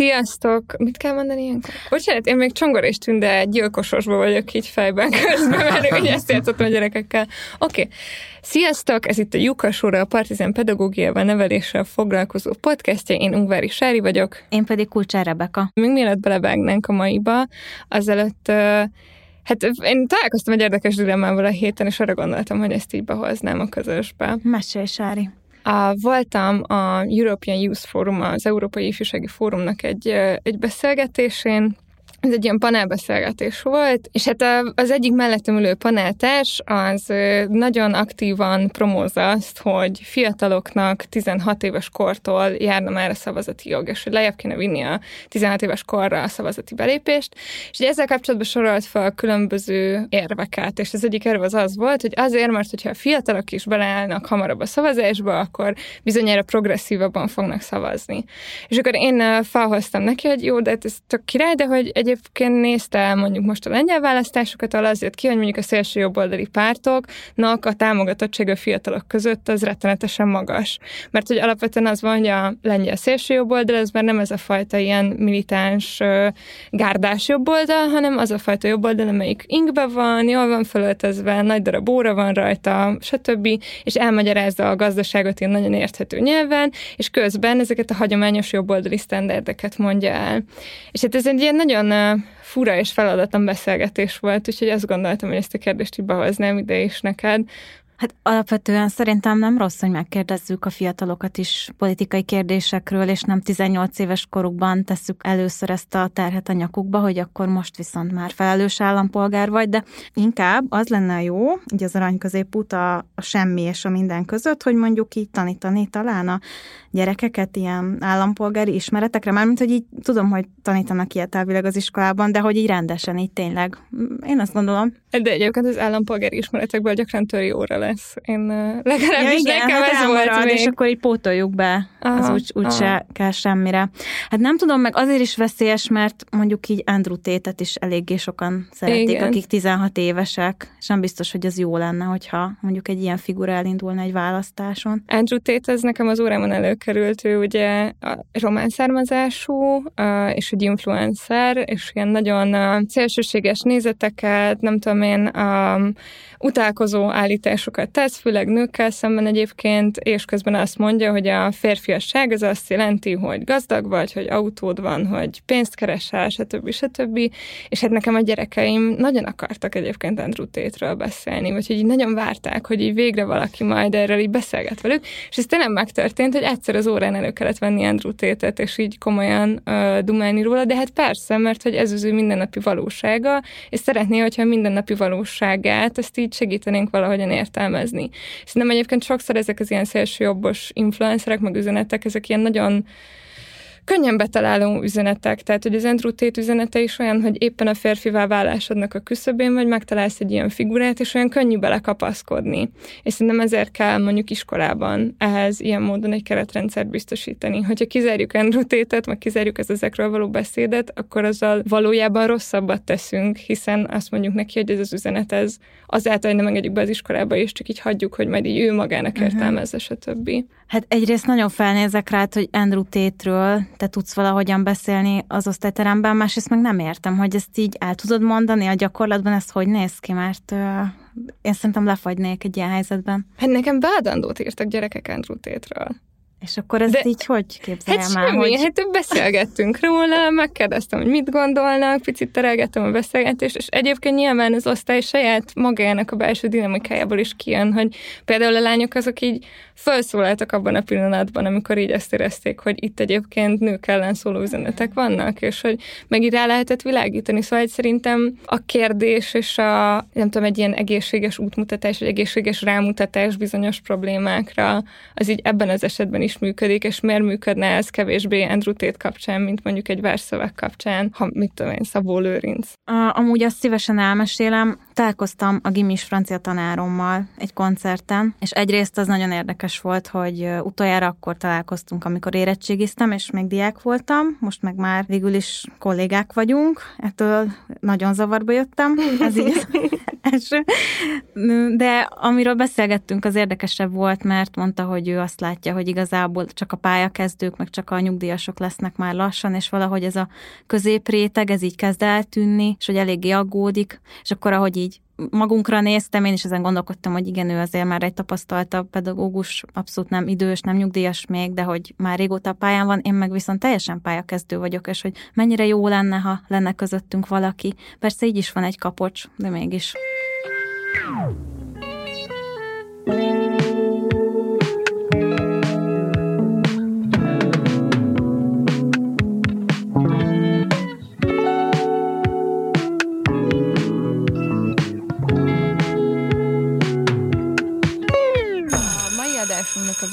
Sziasztok! Mit kell mondani ilyenkor? Bocsánat, én még csongor és tünde gyilkososba vagyok így fejben közben, mert ugye ezt játszottam a gyerekekkel. Oké. Okay. Sziasztok! Ez itt a Jukas a Partizán Pedagógiával neveléssel foglalkozó podcastja. Én Ungvári Sári vagyok. Én pedig Kulcsár Rebeka. Még mielőtt belevágnánk a maiba, azelőtt uh, Hát én találkoztam egy érdekes dilemmával a héten, és arra gondoltam, hogy ezt így behoznám a közösbe. Mesélj, Sári. A, voltam a European Youth Forum, az Európai Ifjúsági Fórumnak egy, egy beszélgetésén, ez egy ilyen panelbeszélgetés volt, és hát az egyik mellettem ülő paneltárs az nagyon aktívan promózza azt, hogy fiataloknak 16 éves kortól járna már a szavazati jog, és hogy lejjebb kéne vinni a 16 éves korra a szavazati belépést, és ugye ezzel kapcsolatban sorolt fel különböző érveket, és az egyik érve az az volt, hogy azért, mert hogyha a fiatalok is beleállnak hamarabb a szavazásba, akkor bizonyára progresszívabban fognak szavazni. És akkor én felhoztam neki, hogy jó, de hát ez csak király, de hogy egy egyébként nézte mondjuk most a lengyel választásokat, ahol az jött ki, hogy mondjuk a szélső jobboldali pártoknak a támogatottsága fiatalok között az rettenetesen magas. Mert hogy alapvetően az van, hogy a lengyel szélső jobboldal, ez már nem ez a fajta ilyen militáns gárdás jobboldal, hanem az a fajta jobboldal, amelyik ingbe van, jól van felöltözve, nagy darab óra van rajta, stb. és elmagyarázza a gazdaságot ilyen nagyon érthető nyelven, és közben ezeket a hagyományos jobboldali sztenderdeket mondja el. És hát ez egy ilyen nagyon fura és feladatlan beszélgetés volt, úgyhogy azt gondoltam, hogy ezt a kérdést így behoznám ide is neked, Hát alapvetően szerintem nem rossz, hogy megkérdezzük a fiatalokat is politikai kérdésekről, és nem 18 éves korukban tesszük először ezt a terhet a nyakukba, hogy akkor most viszont már felelős állampolgár vagy, de inkább az lenne jó, így az arany középút a, a semmi és a minden között, hogy mondjuk így tanítani talán a gyerekeket ilyen állampolgári ismeretekre, mármint, hogy így tudom, hogy tanítanak ilyet elvileg az iskolában, de hogy így rendesen, így tényleg. Én azt gondolom. De egyébként az állampolgári ismeretekből gyakran töri óra lesz. Én legalábbis ja, igen, nekem hát ez volt marad, még. és akkor így pótoljuk be, aha, az úgy, úgy se kell semmire. Hát nem tudom, meg azért is veszélyes, mert mondjuk így Andrew Tétet is eléggé sokan szerették, igen. akik 16 évesek, és nem biztos, hogy az jó lenne, hogyha mondjuk egy ilyen figura elindulna egy választáson. Andrew Tate, ez nekem az órámon előkerült, ő ugye román származású, és egy influencer, és ilyen nagyon szélsőséges nézeteket, nem tudom én, utálkozó állításokat tesz, főleg nőkkel szemben egyébként, és közben azt mondja, hogy a férfiasság az azt jelenti, hogy gazdag vagy, hogy autód van, hogy pénzt keresel, stb. stb. És hát nekem a gyerekeim nagyon akartak egyébként Andrew Tate-ről beszélni, vagy hogy így nagyon várták, hogy így végre valaki majd erről így beszélget velük, és ez tényleg megtörtént, hogy egyszer az órán elő kellett venni Andrew Tate-et, és így komolyan uh, dumálni róla, de hát persze, mert hogy ez az ő mindennapi valósága, és szeretné, hogyha a mindennapi valóságát ezt így segítenénk valahogyan értelmezni. Szerintem egyébként sokszor ezek az ilyen szélsőjobbos influencerek, meg üzenetek, ezek ilyen nagyon könnyen betaláló üzenetek. Tehát, hogy az Andrew Tate üzenete is olyan, hogy éppen a férfivá válásodnak a küszöbén, vagy megtalálsz egy ilyen figurát, és olyan könnyű belekapaszkodni. És szerintem ezért kell mondjuk iskolában ehhez ilyen módon egy keretrendszert biztosítani. Hogyha kizárjuk Andrew Tate-et, meg kizárjuk ez ezekről való beszédet, akkor azzal valójában rosszabbat teszünk, hiszen azt mondjuk neki, hogy ez az üzenet, ez azáltal, hogy nem engedjük be az iskolába, és csak így hagyjuk, hogy majd így ő magának mhm. értelmezze, uh-huh. stb. Hát egyrészt nagyon felnézek rá, hogy Andrew Tate-ről te tudsz valahogyan beszélni az osztályteremben, másrészt meg nem értem, hogy ezt így el tudod mondani a gyakorlatban, ezt hogy néz ki, mert én szerintem lefagynék egy ilyen helyzetben. Hát nekem beadandót írtak gyerekek Andrew Tate-ről. És akkor ez De, így hogy képzeljem hát? Semmi, hogy... hát beszélgettünk róla, megkérdeztem, hogy mit gondolnak, picit teregettem a beszélgetést, és egyébként nyilván az osztály saját magának a belső dinamikájából is kijön, hogy például a lányok azok így felszólaltak abban a pillanatban, amikor így ezt érezték, hogy itt egyébként nők ellen szóló üzenetek vannak, és hogy meg rá lehetett világítani. Szóval hogy szerintem a kérdés és a, nem tudom, egy ilyen egészséges útmutatás, vagy egészséges rámutatás bizonyos problémákra, az így ebben az esetben is működik, és miért működne ez kevésbé Andrew Tate kapcsán, mint mondjuk egy versszöveg kapcsán, ha mit tudom én, Szabó Lőrinc. Amúgy azt szívesen elmesélem, találkoztam a gimis francia tanárommal egy koncerten, és egyrészt az nagyon érdekes volt, hogy utoljára akkor találkoztunk, amikor érettségiztem, és még diák voltam, most meg már végül is kollégák vagyunk, ettől nagyon zavarba jöttem, ez így első. De amiről beszélgettünk, az érdekesebb volt, mert mondta, hogy ő azt látja, hogy igazából csak a pályakezdők, meg csak a nyugdíjasok lesznek már lassan, és valahogy ez a középréteg, ez így kezd eltűnni, és hogy eléggé aggódik, és akkor ahogy így magunkra néztem, én is ezen gondolkodtam, hogy igen, ő azért már egy tapasztaltabb pedagógus, abszolút nem idős, nem nyugdíjas még, de hogy már régóta pályán van, én meg viszont teljesen pályakezdő vagyok, és hogy mennyire jó lenne, ha lenne közöttünk valaki. Persze így is van egy kapocs, de mégis.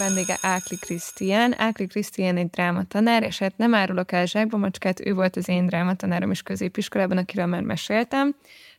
Vendége Ákli Krisztián. Ákli Krisztián egy drámatanár, és hát nem árulok el zsákba macskát, ő volt az én drámatanárom is középiskolában, akiről már meséltem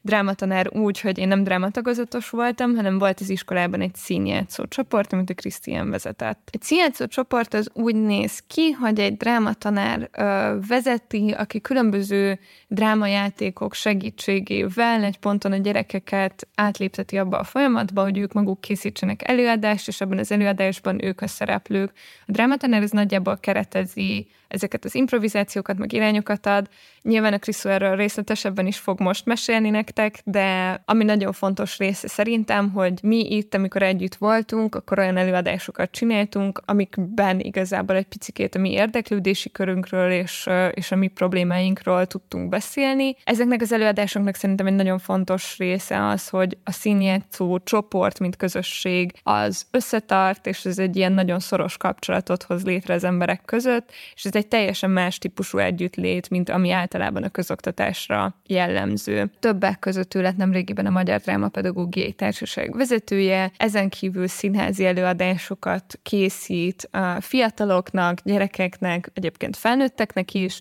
drámatanár úgy, hogy én nem drámatagozatos voltam, hanem volt az iskolában egy színjátszó csoport, amit a Krisztián vezetett. Egy színjátszó csoport az úgy néz ki, hogy egy drámatanár ö, vezeti, aki különböző drámajátékok segítségével egy ponton a gyerekeket átlépteti abba a folyamatba, hogy ők maguk készítsenek előadást, és ebben az előadásban ők a szereplők. A drámatanár ez nagyjából keretezi ezeket az improvizációkat, meg irányokat ad. Nyilván a Kriszó erről részletesebben is fog most mesélni nektek, de ami nagyon fontos része szerintem, hogy mi itt, amikor együtt voltunk, akkor olyan előadásokat csináltunk, amikben igazából egy picikét a mi érdeklődési körünkről és, és a mi problémáinkról tudtunk beszélni. Ezeknek az előadásoknak szerintem egy nagyon fontos része az, hogy a színjátszó csoport, mint közösség, az összetart, és ez egy ilyen nagyon szoros kapcsolatot hoz létre az emberek között, és ez egy teljesen más típusú együttlét, mint ami általában a közoktatásra jellemző. Többek között ő lett nemrégiben a Magyar Drámapedagógiai Társaság vezetője, ezen kívül színházi előadásokat készít a fiataloknak, gyerekeknek, egyébként felnőtteknek is,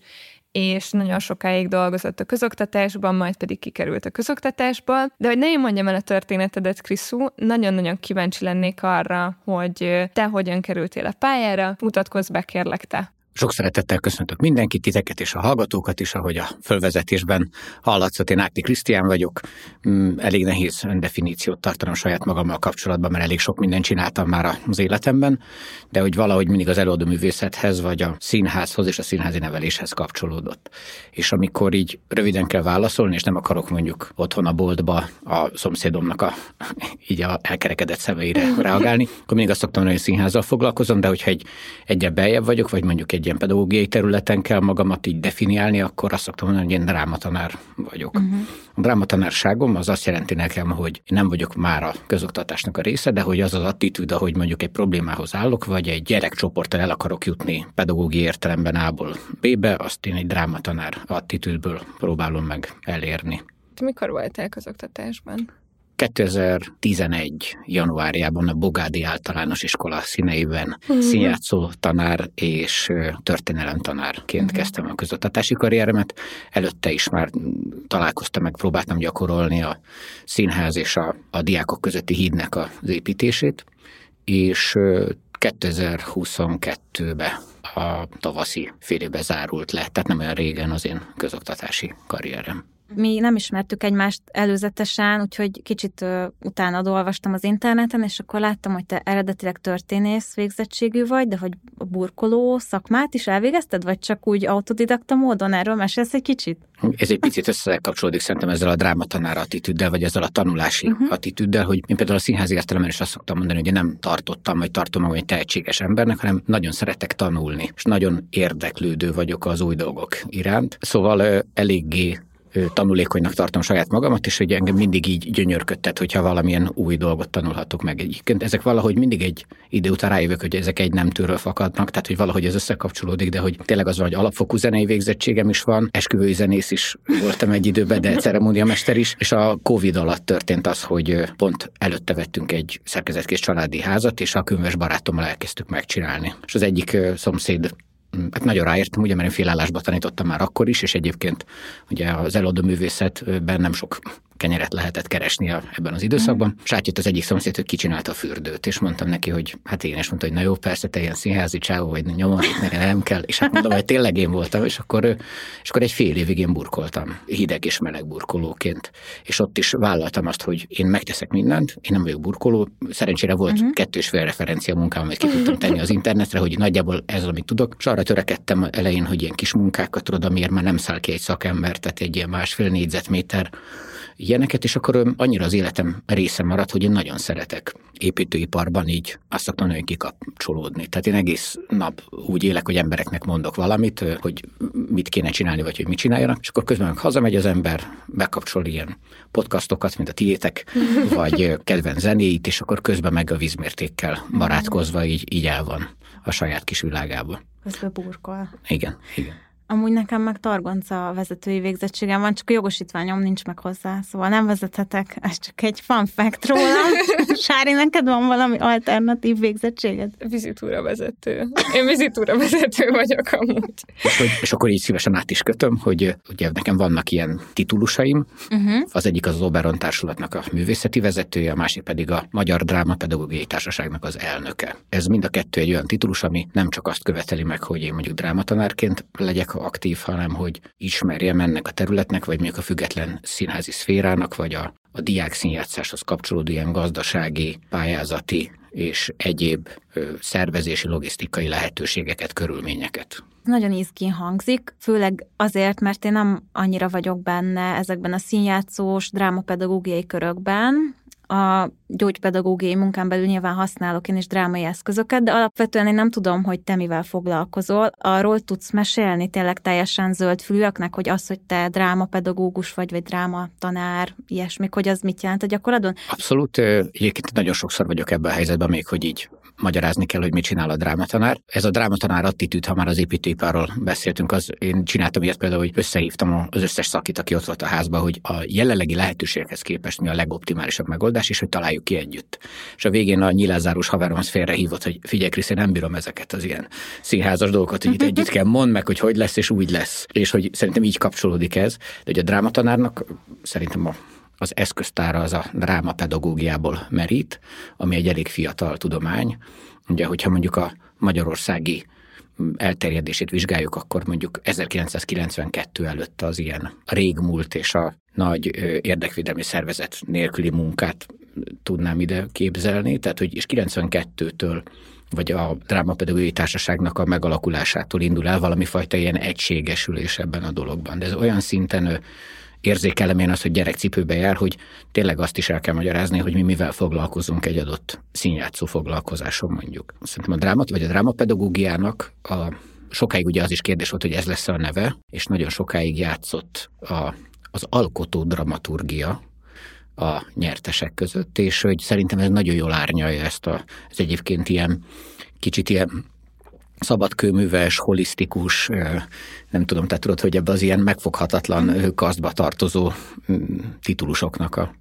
és nagyon sokáig dolgozott a közoktatásban, majd pedig kikerült a közoktatásból. De hogy ne én mondjam el a történetedet, Kriszú, nagyon-nagyon kíváncsi lennék arra, hogy te hogyan kerültél a pályára, mutatkozz be kérlek te. Sok szeretettel köszöntök mindenkit, titeket és a hallgatókat is, ahogy a fölvezetésben hallatszott. Én Ákti Krisztián vagyok. Mm, elég nehéz definíciót tartanom saját magammal kapcsolatban, mert elég sok mindent csináltam már az életemben, de hogy valahogy mindig az előadó művészethez, vagy a színházhoz és a színházi neveléshez kapcsolódott. És amikor így röviden kell válaszolni, és nem akarok mondjuk otthon a boltba a szomszédomnak a, így a elkerekedett szemeire reagálni, akkor mindig azt szoktam hogy színházzal foglalkozom, de hogyha egy egyebb beljebb vagyok, vagy mondjuk egy ilyen pedagógiai területen kell magamat így definiálni, akkor azt szoktam mondani, hogy én drámatanár vagyok. Uh-huh. A drámatanárságom az azt jelenti nekem, hogy nem vagyok már a közoktatásnak a része, de hogy az az attitűd, ahogy mondjuk egy problémához állok, vagy egy gyerekcsoporttal el akarok jutni pedagógiai értelemben A-ból B-be, azt én egy drámatanár attitűdből próbálom meg elérni. Mikor voltál közoktatásban? 2011. januárjában a Bogádi általános iskola színeiben uh-huh. színjátszó tanár és történelem tanárként uh-huh. kezdtem a közoktatási karrieremet. Előtte is már találkoztam, meg próbáltam gyakorolni a színház és a, a diákok közötti hídnek az építését, és 2022-ben a tavaszi félébe zárult le, tehát nem olyan régen az én közoktatási karrierem. Mi nem ismertük egymást előzetesen, úgyhogy kicsit uh, utána olvastam az interneten, és akkor láttam, hogy te eredetileg történész végzettségű vagy, de hogy a burkoló szakmát is elvégezted, vagy csak úgy autodidakta módon? Erről mesélsz egy kicsit? Ez egy picit összekapcsolódik szerintem ezzel a drámatanár attitűddel, vagy ezzel a tanulási uh-huh. attitűddel, hogy én például a színházi értelemben is azt szoktam mondani, hogy én nem tartottam, vagy tartom magam egy tehetséges embernek, hanem nagyon szeretek tanulni, és nagyon érdeklődő vagyok az új dolgok iránt. Szóval eléggé tanulékonynak tartom saját magamat, és hogy engem mindig így gyönyörködtet, hogyha valamilyen új dolgot tanulhatok meg egyébként. Ezek valahogy mindig egy idő után rájövök, hogy ezek egy nem tőről fakadnak, tehát hogy valahogy ez összekapcsolódik, de hogy tényleg az van, hogy alapfokú zenei végzettségem is van, esküvői zenész is voltam egy időben, de ceremóniamester is, és a Covid alatt történt az, hogy pont előtte vettünk egy szerkezetkész családi házat, és a könyves barátommal elkezdtük megcsinálni. És az egyik szomszéd hát nagyon ráértem, ugye, mert én félállásba tanítottam már akkor is, és egyébként ugye az előadó művészetben nem sok kenyeret lehetett keresni ebben az időszakban. És átjött az egyik szomszéd, hogy kicsinálta a fürdőt, és mondtam neki, hogy hát én is mondta, hogy na jó, persze, te ilyen színházi csávó vagy nyomor, itt nekem nem kell. És hát mondom, hogy tényleg én voltam, és akkor, és akkor egy fél évig én burkoltam, hideg és meleg burkolóként. És ott is vállaltam azt, hogy én megteszek mindent, én nem vagyok burkoló. Szerencsére volt uh-huh. kettős fél referencia munkám, amit ki tudtam tenni az internetre, hogy nagyjából ez, amit tudok. És arra törekedtem elején, hogy ilyen kis munkákat tudod, amiért már nem száll ki egy szakember, tehát egy ilyen másfél négyzetméter ilyeneket, és akkor annyira az életem része maradt, hogy én nagyon szeretek építőiparban így azt szoktam hogy kikapcsolódni. Tehát én egész nap úgy élek, hogy embereknek mondok valamit, hogy mit kéne csinálni, vagy hogy mit csináljanak, és akkor közben meg hazamegy az ember, bekapcsol ilyen podcastokat, mint a tiétek, vagy kedvenc zenéit, és akkor közben meg a vízmértékkel barátkozva így, így el van a saját kis világába. Közben burkol. Igen, igen. Amúgy nekem meg targonca vezetői végzettségem van, csak a jogosítványom nincs meg hozzá, szóval nem vezethetek, ez csak egy fun fact rólam. Sári, neked van valami alternatív végzettséged? Vizitúra vezető. Én vizitúra vezető vagyok amúgy. És, hogy, és akkor így szívesen át is kötöm, hogy ugye nekem vannak ilyen titulusaim. Uh-huh. Az egyik az, az Oberon Társulatnak a művészeti vezetője, a másik pedig a Magyar Dráma Pedagógiai Társaságnak az elnöke. Ez mind a kettő egy olyan titulus, ami nem csak azt követeli meg, hogy én mondjuk drámatanárként legyek aktív, hanem hogy ismerjem ennek a területnek, vagy mondjuk a független színházi szférának, vagy a, a diák színjátszáshoz kapcsolódó ilyen gazdasági, pályázati és egyéb szervezési, logisztikai lehetőségeket, körülményeket. Nagyon izgén hangzik, főleg azért, mert én nem annyira vagyok benne ezekben a színjátszós, drámapedagógiai körökben, a gyógypedagógiai munkán belül nyilván használok én is drámai eszközöket, de alapvetően én nem tudom, hogy te mivel foglalkozol. Arról tudsz mesélni tényleg teljesen zöld fülűeknek, hogy az, hogy te drámapedagógus vagy, vagy dráma tanár, ilyesmik, hogy az mit jelent a gyakorlatban? Abszolút. Egyébként nagyon sokszor vagyok ebben a helyzetben még, hogy így magyarázni kell, hogy mit csinál a drámatanár. Ez a drámatanár attitűd, ha már az építőiparról beszéltünk, az én csináltam ilyet például, hogy összehívtam az összes szakit, aki ott volt a házban, hogy a jelenlegi lehetőségekhez képest mi a legoptimálisabb megoldás, és hogy találjuk ki együtt. És a végén a nyilázárós haverom az félrehívott, hogy figyelj, Krisz, én nem bírom ezeket az ilyen színházas dolgokat, hogy itt együtt kell mond meg, hogy hogy lesz, és úgy lesz. És hogy szerintem így kapcsolódik ez. De hogy a drámatanárnak szerintem a az eszköztára az a drámapedagógiából merít, ami egy elég fiatal tudomány. Ugye, hogyha mondjuk a magyarországi elterjedését vizsgáljuk, akkor mondjuk 1992 előtt az ilyen régmúlt és a nagy érdekvédelmi szervezet nélküli munkát tudnám ide képzelni, tehát hogy és 92-től vagy a drámapedagógiai társaságnak a megalakulásától indul el valami fajta ilyen egységesülés ebben a dologban. De ez olyan szinten érzékelem én azt, hogy gyerekcipőbe jár, hogy tényleg azt is el kell magyarázni, hogy mi mivel foglalkozunk egy adott színjátszó foglalkozáson mondjuk. Szerintem a drámat, vagy a drámapedagógiának a sokáig ugye az is kérdés volt, hogy ez lesz a neve, és nagyon sokáig játszott a, az alkotó dramaturgia a nyertesek között, és hogy szerintem ez nagyon jól árnyalja ezt a, ez egyébként ilyen kicsit ilyen szabadkőműves, holisztikus, nem tudom, te tudod, hogy ebbe az ilyen megfoghatatlan kasztba tartozó titulusoknak a,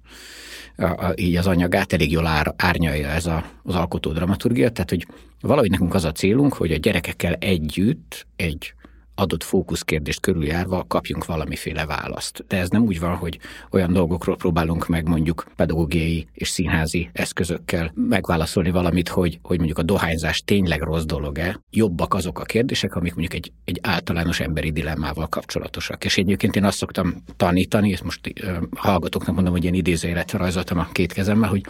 a, a, így az anyagát elég jól ár, árnyalja ez a, az alkotó dramaturgia, tehát hogy valahogy nekünk az a célunk, hogy a gyerekekkel együtt egy adott fókuszkérdést körüljárva kapjunk valamiféle választ. De ez nem úgy van, hogy olyan dolgokról próbálunk meg mondjuk pedagógiai és színházi eszközökkel megválaszolni valamit, hogy, hogy mondjuk a dohányzás tényleg rossz dolog-e. Jobbak azok a kérdések, amik mondjuk egy, egy általános emberi dilemmával kapcsolatosak. És egyébként én azt szoktam tanítani, és most hallgatóknak mondom, hogy ilyen idézőjelet rajzoltam a két kezemmel, hogy,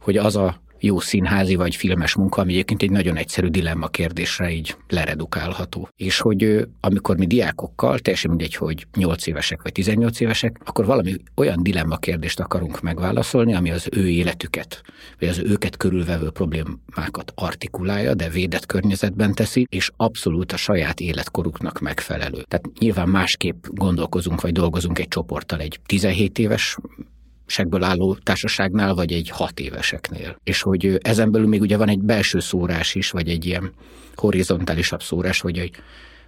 hogy az a jó színházi vagy filmes munka, ami egyébként egy nagyon egyszerű dilemma kérdésre így leredukálható. És hogy amikor mi diákokkal, teljesen mindegy, hogy 8 évesek vagy 18 évesek, akkor valami olyan dilemma kérdést akarunk megválaszolni, ami az ő életüket, vagy az őket körülvevő problémákat artikulálja, de védett környezetben teszi, és abszolút a saját életkoruknak megfelelő. Tehát nyilván másképp gondolkozunk, vagy dolgozunk egy csoporttal egy 17 éves segből álló társaságnál, vagy egy hat éveseknél. És hogy ezen belül még ugye van egy belső szórás is, vagy egy ilyen horizontálisabb szórás, egy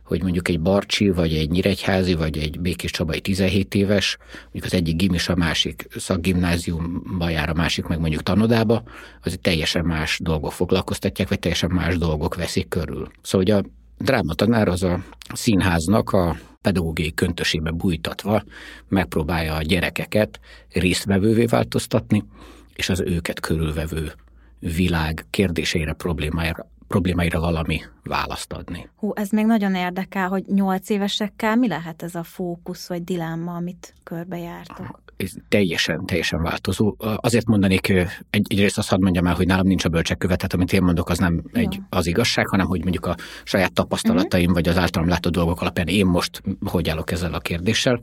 hogy mondjuk egy Barcsi, vagy egy Nyíregyházi, vagy egy Békés Csabai 17 éves, mondjuk az egyik gimis, a másik szakgimnáziumba jár, a másik meg mondjuk tanodába, az teljesen más dolgok foglalkoztatják, vagy teljesen más dolgok veszik körül. Szóval hogy a drámatanár az a színháznak a pedagógiai köntösébe bújtatva megpróbálja a gyerekeket résztvevővé változtatni, és az őket körülvevő világ kérdéseire, problémáira, problémáira valami választ adni. Hú, ez még nagyon érdekel, hogy nyolc évesekkel mi lehet ez a fókusz vagy dilemma, amit körbejártok? ez teljesen, teljesen változó. Azért mondanék, egy, egyrészt azt hadd mondjam el, hogy nálam nincs a bölcsekkövet, tehát amit én mondok, az nem ja. egy, az igazság, hanem hogy mondjuk a saját tapasztalataim, uh-huh. vagy az általam látott dolgok alapján én most hogy állok ezzel a kérdéssel.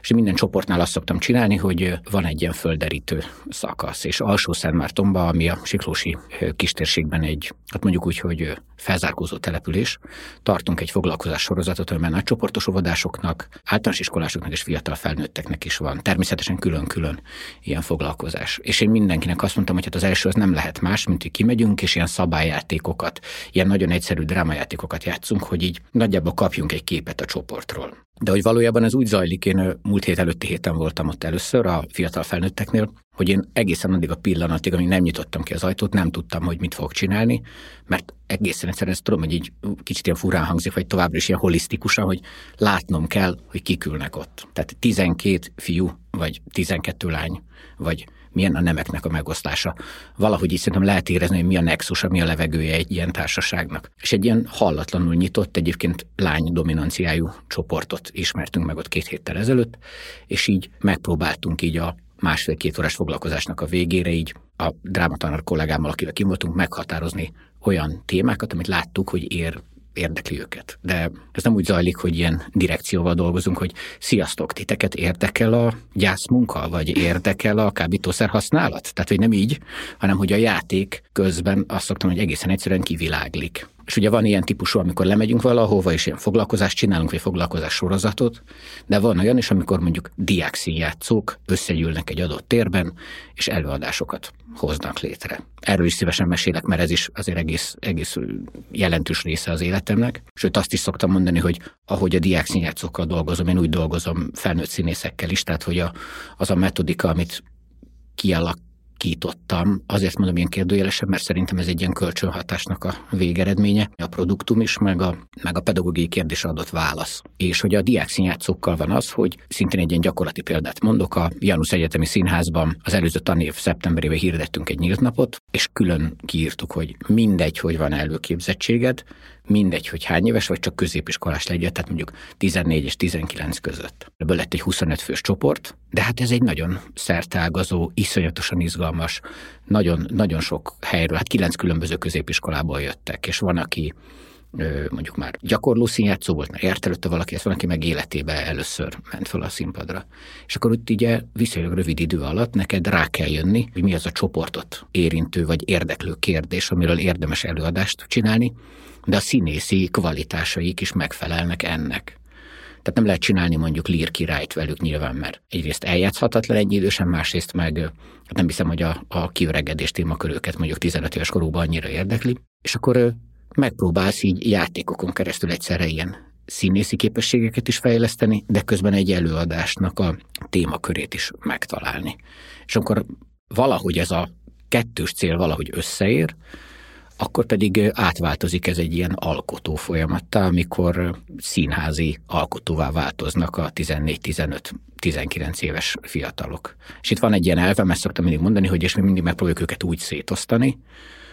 És minden csoportnál azt szoktam csinálni, hogy van egy ilyen földerítő szakasz, és alsó Szentmártonban, ami a Siklósi kistérségben egy, hát mondjuk úgy, hogy felzárkózó település, tartunk egy foglalkozás sorozatot, amiben nagy csoportos óvodásoknak, általános iskolásoknak és fiatal felnőtteknek is van. Természetesen külön-külön ilyen foglalkozás. És én mindenkinek azt mondtam, hogy hát az első az nem lehet más, mint hogy kimegyünk, és ilyen szabályjátékokat, ilyen nagyon egyszerű drámajátékokat játszunk, hogy így nagyjából kapjunk egy képet a csoportról. De hogy valójában ez úgy zajlik, én múlt hét előtti héten voltam ott először a fiatal felnőtteknél, hogy én egészen addig a pillanatig, amíg nem nyitottam ki az ajtót, nem tudtam, hogy mit fogok csinálni, mert egészen egyszerűen ezt tudom, hogy így kicsit ilyen furán hangzik, vagy továbbra is ilyen holisztikusan, hogy látnom kell, hogy kik ülnek ott. Tehát 12 fiú, vagy 12 lány, vagy milyen a nemeknek a megosztása. Valahogy így szerintem lehet érezni, hogy mi a nexus, mi a levegője egy ilyen társaságnak. És egy ilyen hallatlanul nyitott, egyébként lány dominanciájú csoportot ismertünk meg ott két héttel ezelőtt, és így megpróbáltunk így a másfél-két órás foglalkozásnak a végére így a drámatanár kollégámmal, akivel kim voltunk, meghatározni olyan témákat, amit láttuk, hogy ér érdekli őket. De ez nem úgy zajlik, hogy ilyen direkcióval dolgozunk, hogy sziasztok, titeket érdekel a gyászmunka, vagy érdekel a kábítószer használat? Tehát, hogy nem így, hanem hogy a játék közben azt szoktam, hogy egészen egyszerűen kiviláglik. És ugye van ilyen típusú, amikor lemegyünk valahova, és ilyen foglalkozást csinálunk, vagy foglalkozás sorozatot, de van olyan is, amikor mondjuk diákszínjátszók összegyűlnek egy adott térben, és előadásokat hoznak létre. Erről is szívesen mesélek, mert ez is azért egész, egész jelentős része az életemnek. Sőt, azt is szoktam mondani, hogy ahogy a diákszínjátszókkal dolgozom, én úgy dolgozom felnőtt színészekkel is, tehát hogy a, az a metodika, amit kialak, kítottam. Azért mondom ilyen kérdőjelesen, mert szerintem ez egy ilyen kölcsönhatásnak a végeredménye. A produktum is, meg a, meg a pedagógiai kérdés adott válasz. És hogy a diák színjátszókkal van az, hogy szintén egy ilyen gyakorlati példát mondok, a Janusz Egyetemi Színházban az előző tanév szeptemberében hirdettünk egy nyílt napot, és külön kiírtuk, hogy mindegy, hogy van előképzettséged, mindegy, hogy hány éves vagy, csak középiskolás legyen, tehát mondjuk 14 és 19 között. Ebből lett egy 25 fős csoport, de hát ez egy nagyon szertágazó, iszonyatosan izgalmas, nagyon, nagyon sok helyről, hát kilenc különböző középiskolából jöttek, és van, aki mondjuk már gyakorló színjátszó volt, mert ért előtte valaki, ezt van, aki meg életébe először ment fel a színpadra. És akkor itt ugye viszonylag rövid idő alatt neked rá kell jönni, hogy mi az a csoportot érintő vagy érdeklő kérdés, amiről érdemes előadást csinálni, de a színészi kvalitásaik is megfelelnek ennek. Tehát nem lehet csinálni mondjuk Lír királyt velük nyilván, mert egyrészt eljátszhatatlan egy idősen, másrészt meg hát nem hiszem, hogy a, a kiöregedés témakör mondjuk 15 éves korukban annyira érdekli. És akkor megpróbálsz így játékokon keresztül egyszerre ilyen színészi képességeket is fejleszteni, de közben egy előadásnak a témakörét is megtalálni. És akkor valahogy ez a kettős cél valahogy összeér, akkor pedig átváltozik ez egy ilyen alkotó folyamattá, amikor színházi alkotóvá változnak a 14-15-19 éves fiatalok. És itt van egy ilyen elve, mert szoktam mindig mondani, hogy és mi mindig megpróbáljuk őket úgy szétosztani,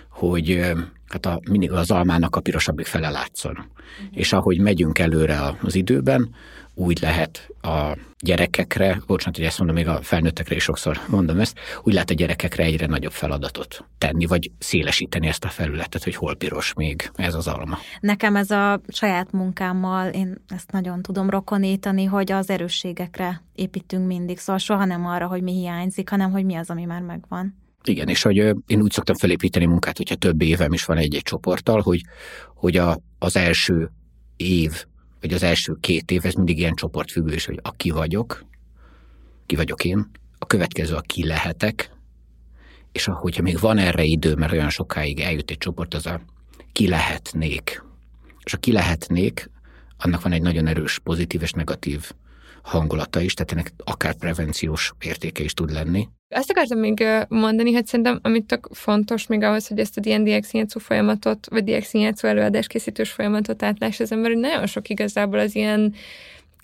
hogy hát a, mindig az almának a pirosabbik fele látszon. Mm. És ahogy megyünk előre az időben, úgy lehet a gyerekekre, bocsánat, hogy ezt mondom, még a felnőttekre is sokszor mondom ezt, úgy lehet a gyerekekre egyre nagyobb feladatot tenni, vagy szélesíteni ezt a felületet, hogy hol piros még ez az alma. Nekem ez a saját munkámmal, én ezt nagyon tudom rokonítani, hogy az erősségekre építünk mindig, szóval soha nem arra, hogy mi hiányzik, hanem hogy mi az, ami már megvan. Igen, és hogy én úgy szoktam felépíteni munkát, hogyha több évem is van egy-egy csoporttal, hogy, hogy a, az első év hogy az első két év, ez mindig ilyen csoportfüggős, hogy aki vagyok, ki vagyok én, a következő a ki lehetek, és ahogyha még van erre idő, mert olyan sokáig eljut egy csoport, az a ki lehetnék. És a ki lehetnék, annak van egy nagyon erős pozitív és negatív hangulata is, tehát ennek akár prevenciós értéke is tud lenni. Azt akartam még mondani, hogy szerintem, amit tök fontos még ahhoz, hogy ezt a ilyen diákszínjátszó folyamatot, vagy diákszínjátszó előadás készítős folyamatot átlás az ember, hogy nagyon sok igazából az ilyen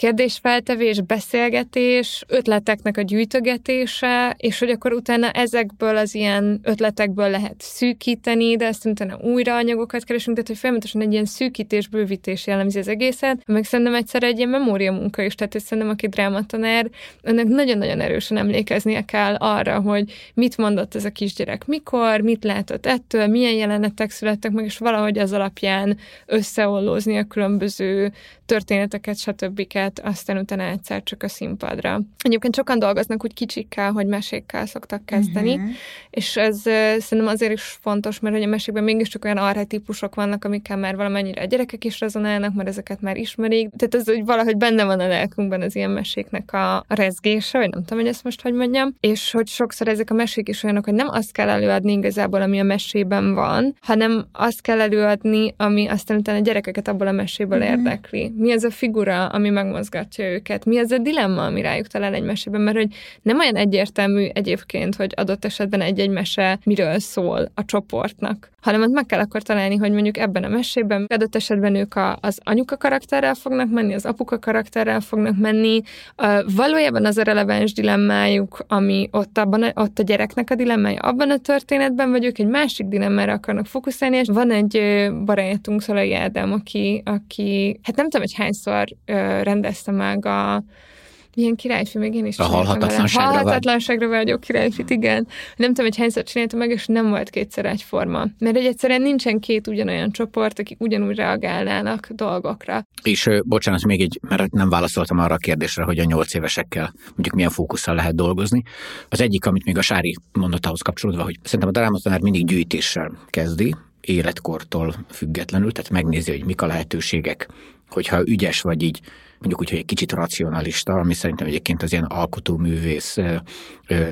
kérdésfeltevés, beszélgetés, ötleteknek a gyűjtögetése, és hogy akkor utána ezekből az ilyen ötletekből lehet szűkíteni, de ezt utána újra anyagokat keresünk, tehát hogy folyamatosan egy ilyen szűkítés, bővítés jellemzi az egészet, meg szerintem egyszer egy ilyen memória munka is, tehát szerintem aki drámatanár, ennek nagyon-nagyon erősen emlékeznie kell arra, hogy mit mondott ez a kisgyerek, mikor, mit látott ettől, milyen jelenetek születtek meg, és valahogy az alapján összeollózni a különböző történeteket, stb. Aztán utána egyszer csak a színpadra. Egyébként sokan dolgoznak úgy kicsikkel, hogy mesékkel szoktak kezdeni, uh-huh. és ez szerintem azért is fontos, mert hogy a mesékben mégiscsak olyan archetípusok vannak, amikkel már valamennyire a gyerekek is rezonálnak, mert ezeket már ismerik. Tehát ez úgy valahogy benne van a lelkünkben az ilyen meséknek a, a rezgése, vagy nem tudom, hogy ezt most hogy mondjam, és hogy sokszor ezek a mesék is olyanok, hogy nem azt kell előadni igazából, ami a mesében van, hanem azt kell előadni, ami aztán utána a gyerekeket abból a meséből uh-huh. érdekli mi az a figura, ami megmozgatja őket, mi az a dilemma, ami rájuk talál egy mesében, mert hogy nem olyan egyértelmű egyébként, hogy adott esetben egy-egy mese miről szól a csoportnak, hanem ott meg kell akkor találni, hogy mondjuk ebben a mesében adott esetben ők a, az anyuka karakterrel fognak menni, az apuka karakterrel fognak menni, valójában az a releváns dilemmájuk, ami ott, abban ott a gyereknek a dilemmája abban a történetben, vagy ők egy másik dilemmára akarnak fókuszálni, és van egy barátunk, Szolai Ádám, aki, aki, hát nem tudom, hogy hányszor uh, rendezte meg a milyen királyfi, még én is A halhatatlanságra Halhatatlanságra vagyok királyfit, igen. Nem tudom, hogy hányszor csináltam meg, és nem volt kétszer egyforma. Mert egy egyszerűen nincsen két ugyanolyan csoport, akik ugyanúgy reagálnának dolgokra. És bocsánat, még egy, mert nem válaszoltam arra a kérdésre, hogy a nyolc évesekkel mondjuk milyen fókusszal lehet dolgozni. Az egyik, amit még a Sári mondott ahhoz kapcsolódva, hogy szerintem a drámatanár mindig gyűjtéssel kezdi, életkortól függetlenül, tehát megnézi, hogy mik a lehetőségek, hogyha ügyes vagy így, mondjuk úgy, hogy egy kicsit racionalista, ami szerintem egyébként az ilyen alkotóművész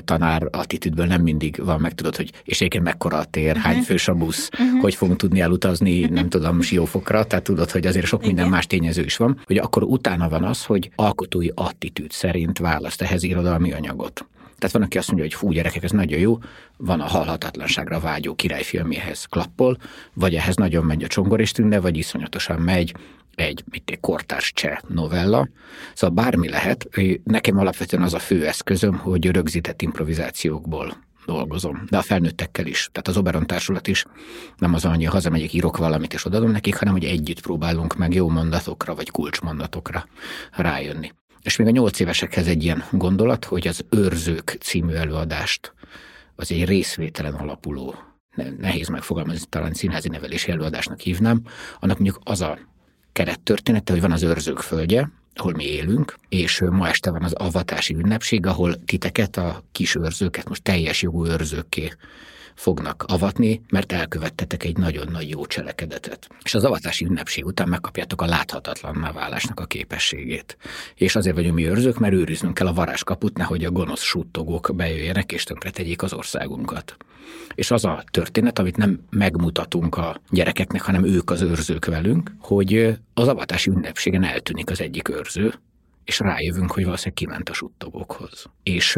tanár attitűdből nem mindig van, meg tudod, hogy és egyébként mekkora a tér, uh-huh. hány fős a busz, uh-huh. hogy fogunk tudni elutazni, nem tudom, siófokra, tehát tudod, hogy azért sok minden Igen. más tényező is van, hogy akkor utána van az, hogy alkotói attitűd szerint választ ehhez irodalmi anyagot. Tehát van, aki azt mondja, hogy fú, gyerekek, ez nagyon jó, van a halhatatlanságra vágyó királyfilméhez klappol, vagy ehhez nagyon megy a csongor és tünde, vagy iszonyatosan megy egy, mit egy kortárs cseh novella. Szóval bármi lehet. Nekem alapvetően az a fő eszközöm, hogy rögzített improvizációkból dolgozom, de a felnőttekkel is. Tehát az Oberon társulat is nem az annyi, hazamegyek, írok valamit és odadom nekik, hanem hogy együtt próbálunk meg jó mondatokra vagy kulcsmondatokra rájönni. És még a nyolc évesekhez egy ilyen gondolat, hogy az Őrzők című előadást az egy részvételen alapuló, nehéz megfogalmazni, talán színházi nevelési előadásnak hívnám, annak mondjuk az a kerettörténete, hogy van az Őrzők földje, ahol mi élünk, és ma este van az avatási ünnepség, ahol titeket, a kis őrzőket most teljes jogú őrzőkké fognak avatni, mert elkövettetek egy nagyon nagy jó cselekedetet. És az avatási ünnepség után megkapjátok a láthatatlanná válásnak a képességét. És azért vagyunk mi őrzők, mert őriznünk kell a varázskaput, nehogy a gonosz suttogók bejöjjenek és tönkretegyék az országunkat. És az a történet, amit nem megmutatunk a gyerekeknek, hanem ők az őrzők velünk, hogy az avatási ünnepségen eltűnik az egyik őrző, és rájövünk, hogy valószínűleg kiment a suttogókhoz. És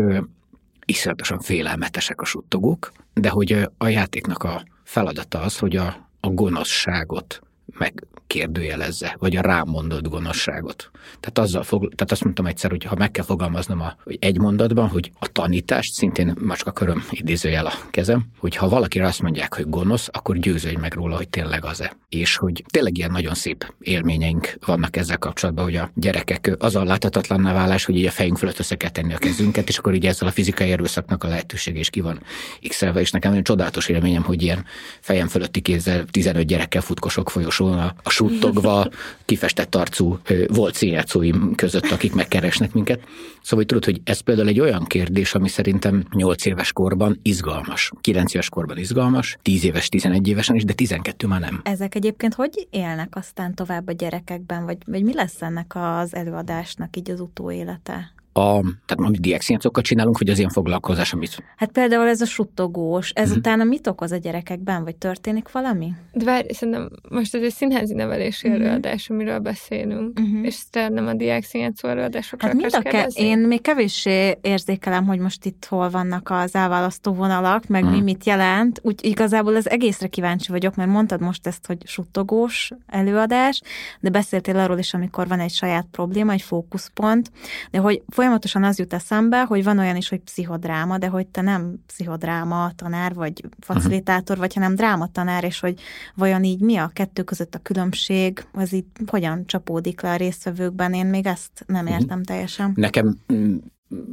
iszonyatosan félelmetesek a suttogók, de hogy a játéknak a feladata az, hogy a, a gonoszságot meg kérdőjelezze, vagy a rámondott gonoszságot. Tehát, azzal fog, tehát azt mondtam egyszer, hogy ha meg kell fogalmaznom a, hogy egy mondatban, hogy a tanítást, szintén macska köröm idézőjel a kezem, hogy ha valakire azt mondják, hogy gonosz, akkor győződj meg róla, hogy tényleg az-e. És hogy tényleg ilyen nagyon szép élményeink vannak ezzel kapcsolatban, hogy a gyerekek az a láthatatlanná válás, hogy így a fejünk fölött össze kell tenni a kezünket, és akkor így ezzel a fizikai erőszaknak a lehetőség is ki van x és nekem nagyon csodálatos élményem, hogy ilyen fejem fölötti kézzel 15 gyerekkel futkosok folyosón a, suttogva, kifestett arcú volt színjátszóim között, akik megkeresnek minket. Szóval hogy tudod, hogy ez például egy olyan kérdés, ami szerintem 8 éves korban izgalmas, 9 éves korban izgalmas, 10 éves, 11 évesen is, de 12 már nem. Ezek egyébként hogy élnek aztán tovább a gyerekekben, vagy, vagy mi lesz ennek az előadásnak így az utóélete? A, tehát mi diákszíncokat csinálunk, hogy az ilyen foglalkozás, amit... Hát például ez a suttogós, ezután uh-huh. mit okoz a gyerekekben, vagy történik valami? De várj, szerintem most ez egy színházi nevelési uh-huh. előadás, amiről beszélünk, uh-huh. és te nem a diákszínjátszó előadásokra hát mind a ke- Én még kevéssé érzékelem, hogy most itt hol vannak az elválasztó vonalak, meg uh-huh. mi mit jelent, úgy igazából az egészre kíváncsi vagyok, mert mondtad most ezt, hogy suttogós előadás, de beszéltél arról is, amikor van egy saját probléma, egy fókuszpont, de hogy folyamatosan az jut eszembe, hogy van olyan is, hogy pszichodráma, de hogy te nem pszichodráma tanár, vagy facilitátor, vagy hanem drámatanár, és hogy vajon így mi a kettő között a különbség, az így hogyan csapódik le a résztvevőkben, én még ezt nem mhm. értem teljesen. Nekem mm,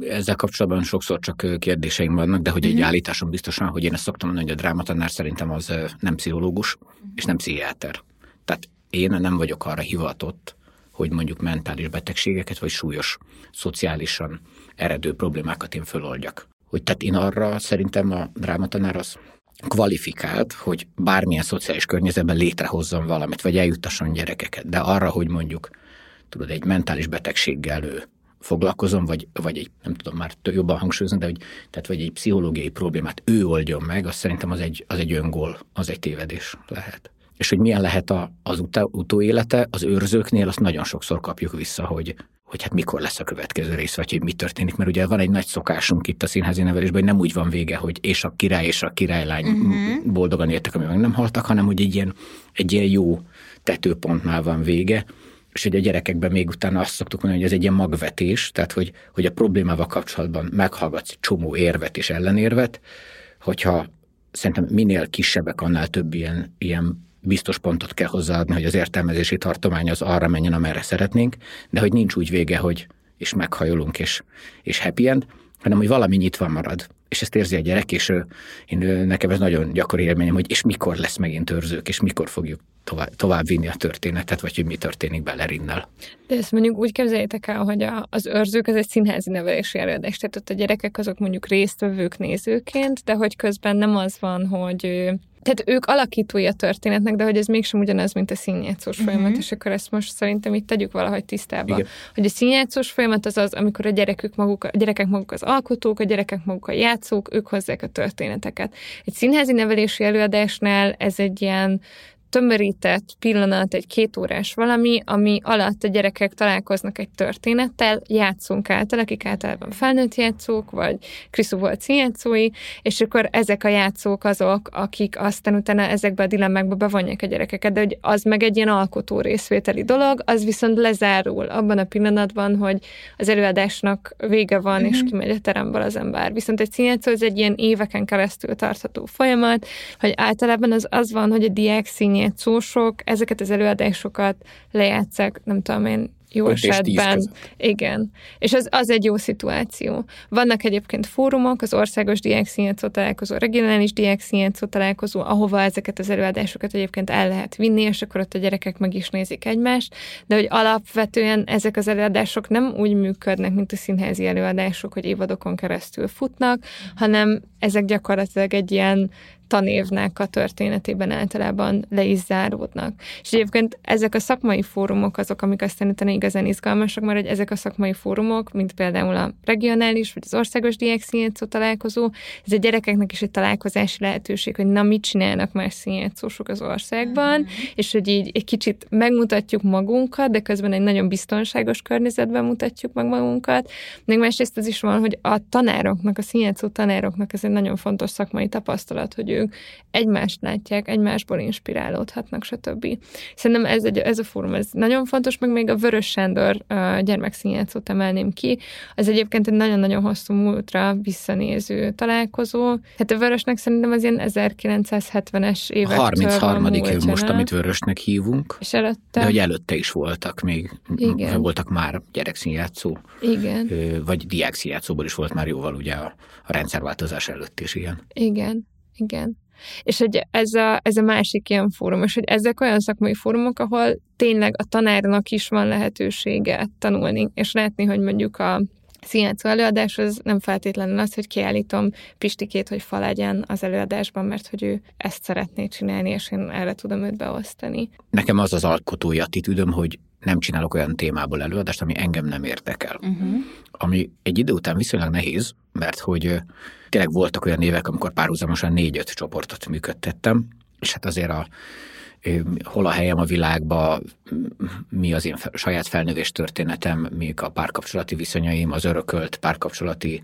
ezzel kapcsolatban sokszor csak kérdéseim vannak, de hogy egy uh-huh. állításom biztosan, hogy én ezt szoktam mondani, hogy a drámatanár szerintem az nem pszichológus, és nem pszichiáter. Tehát én nem vagyok arra hivatott, hogy mondjuk mentális betegségeket, vagy súlyos, szociálisan eredő problémákat én föloldjak. Hogy tehát én arra szerintem a drámatanár az kvalifikált, hogy bármilyen szociális környezetben létrehozzon valamit, vagy eljuttasson gyerekeket, de arra, hogy mondjuk tudod, egy mentális betegséggel ő foglalkozom, vagy, vagy egy, nem tudom már jobban hangsúlyozni, de hogy, tehát vagy egy pszichológiai problémát ő oldjon meg, azt szerintem az egy, az egy öngól, az egy tévedés lehet és hogy milyen lehet a, az utó, utóélete, az őrzőknél azt nagyon sokszor kapjuk vissza, hogy, hogy hát mikor lesz a következő rész, vagy hogy mi történik, mert ugye van egy nagy szokásunk itt a színházi nevelésben, hogy nem úgy van vége, hogy és a király és a királylány uh-huh. boldogan értek, ami meg nem haltak, hanem hogy egy ilyen, egy ilyen jó tetőpontnál van vége, és hogy a gyerekekben még utána azt szoktuk mondani, hogy ez egy ilyen magvetés, tehát hogy, hogy a problémával kapcsolatban meghallgatsz csomó érvet és ellenérvet, hogyha szerintem minél kisebbek, annál több ilyen, ilyen biztos pontot kell hozzáadni, hogy az értelmezési tartomány az arra menjen, amerre szeretnénk, de hogy nincs úgy vége, hogy és meghajolunk, és, és happy end, hanem hogy valami nyitva marad. És ezt érzi a gyerek, és én, nekem ez nagyon gyakori élményem, hogy és mikor lesz megint őrzők, és mikor fogjuk tovább, tovább vinni a történetet, vagy hogy mi történik Belerinnel. De ezt mondjuk úgy képzeljétek el, hogy a, az őrzők az egy színházi nevelési előadás, tehát ott a gyerekek azok mondjuk résztvevők nézőként, de hogy közben nem az van, hogy tehát ők alakítói a történetnek, de hogy ez mégsem ugyanaz, mint a színjátszós uh-huh. folyamat, és akkor ezt most szerintem itt tegyük valahogy tisztába. Igen. Hogy a színjátszós folyamat az az, amikor a gyerekek maguk, a gyerekek maguk az alkotók, a gyerekek maguk a játszók, ők hozzák a történeteket. Egy színházi nevelési előadásnál ez egy ilyen tömörített pillanat, egy kétórás valami, ami alatt a gyerekek találkoznak egy történettel, játszunk által, akik általában felnőtt játszók, vagy Kriszó volt színjátszói, és akkor ezek a játszók azok, akik aztán utána ezekbe a dilemmákba bevonják a gyerekeket, de hogy az meg egy ilyen alkotó részvételi dolog, az viszont lezárul abban a pillanatban, hogy az előadásnak vége van, mm-hmm. és mhm. kimegy a teremből az ember. Viszont egy színjátszó az egy ilyen éveken keresztül tartható folyamat, hogy általában az az van, hogy a diák szín játszósok ezeket az előadásokat lejátszák, nem tudom én, jó esetben. Igen. És az, az egy jó szituáció. Vannak egyébként fórumok, az országos diákszínjátszó találkozó, regionális diákszínjátszó találkozó, ahova ezeket az előadásokat egyébként el lehet vinni, és akkor ott a gyerekek meg is nézik egymást, de hogy alapvetően ezek az előadások nem úgy működnek, mint a színházi előadások, hogy évadokon keresztül futnak, hanem ezek gyakorlatilag egy ilyen tanévnek a történetében általában le is záródnak. És egyébként ezek a szakmai fórumok azok, amik aztán utána igazán izgalmasak, mert hogy ezek a szakmai fórumok, mint például a regionális vagy az országos diákszínjátszó találkozó, ez a gyerekeknek is egy találkozási lehetőség, hogy na mit csinálnak más színjátszósok az országban, mm-hmm. és hogy így egy kicsit megmutatjuk magunkat, de közben egy nagyon biztonságos környezetben mutatjuk meg magunkat. Még másrészt az is van, hogy a tanároknak, a színjátszó tanároknak ez egy nagyon fontos szakmai tapasztalat, hogy ők egymást látják, egymásból inspirálódhatnak, stb. Szerintem ez, egy, ez a fórum, ez nagyon fontos, meg még a Vörös Sándor gyermekszínjátszót emelném ki. Ez egyébként egy nagyon-nagyon hosszú múltra visszanéző találkozó. Hát a Vörösnek szerintem az ilyen 1970-es évek. 33. év most, amit Vörösnek hívunk. És előtte? De hogy előtte is voltak még, Igen. voltak már gyerekszínjátszó. Igen. Vagy diákszínjátszóból is volt már jóval ugye a, a rendszerváltozás előtt is ilyen. Igen. Igen. És hogy ez a, ez a másik ilyen fórum, és hogy ezek olyan szakmai fórumok, ahol tényleg a tanárnak is van lehetősége tanulni, és látni, hogy mondjuk a színjátszó előadás az nem feltétlenül az, hogy kiállítom Pistikét, hogy fa legyen az előadásban, mert hogy ő ezt szeretné csinálni, és én erre tudom őt beosztani. Nekem az az alkotói attitűdöm, hogy nem csinálok olyan témából előadást, ami engem nem érdekel. Uh-huh. Ami egy idő után viszonylag nehéz, mert hogy tényleg voltak olyan évek, amikor párhuzamosan négy-öt csoportot működtettem, és hát azért a hol a helyem a világban, mi az én saját felnövés történetem, mik a párkapcsolati viszonyaim, az örökölt párkapcsolati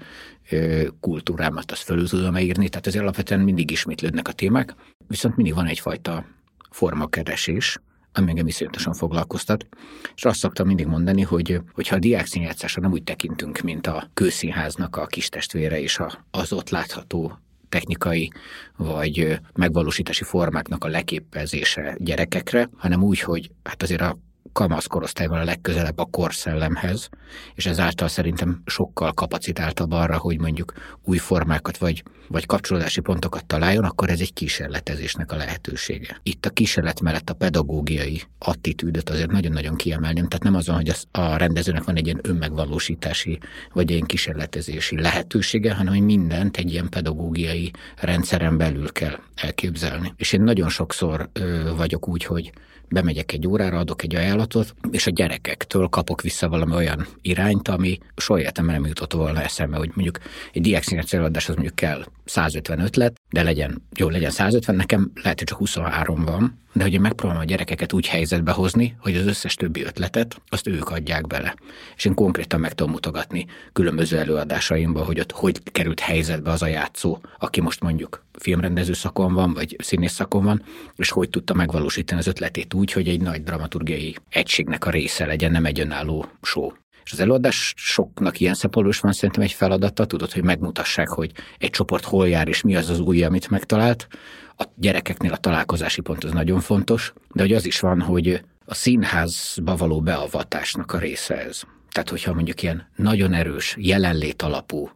kultúrámat, azt fölül tudom írni, tehát azért alapvetően mindig ismétlődnek a témák, viszont mindig van egyfajta formakeresés, ami engem iszonyatosan foglalkoztat. És azt szoktam mindig mondani, hogy hogyha a diák színjátszásra nem úgy tekintünk, mint a kőszínháznak a kis testvére és a, az ott látható technikai vagy megvalósítási formáknak a leképezése gyerekekre, hanem úgy, hogy hát azért a kamasz korosztályban a legközelebb a korszellemhez, és ezáltal szerintem sokkal kapacitáltabb arra, hogy mondjuk új formákat vagy, vagy kapcsolódási pontokat találjon, akkor ez egy kísérletezésnek a lehetősége. Itt a kísérlet mellett a pedagógiai attitűdöt azért nagyon-nagyon kiemelném, tehát nem azon, hogy az, a rendezőnek van egy ilyen önmegvalósítási vagy egy kísérletezési lehetősége, hanem hogy mindent egy ilyen pedagógiai rendszeren belül kell elképzelni. És én nagyon sokszor ö, vagyok úgy, hogy bemegyek egy órára, adok egy ajánlatot, és a gyerekektől kapok vissza valami olyan irányt, ami soha életemben nem jutott volna eszembe, hogy mondjuk egy diákszínes előadás az mondjuk kell 150 ötlet, de legyen, jó, legyen 150, nekem lehet, hogy csak 23 van, de hogy én megpróbálom a gyerekeket úgy helyzetbe hozni, hogy az összes többi ötletet, azt ők adják bele. És én konkrétan meg tudom mutogatni különböző előadásaimban, hogy ott hogy került helyzetbe az a játszó, aki most mondjuk filmrendező szakon van, vagy színész szakon van, és hogy tudta megvalósítani az ötletét úgy, hogy egy nagy dramaturgiai egységnek a része legyen, nem egy önálló show. És az előadás soknak ilyen szempontból is van szerintem egy feladata, tudod, hogy megmutassák, hogy egy csoport hol jár, és mi az az új, amit megtalált. A gyerekeknél a találkozási pont az nagyon fontos, de hogy az is van, hogy a színházba való beavatásnak a része ez. Tehát, hogyha mondjuk ilyen nagyon erős, jelenlét alapú,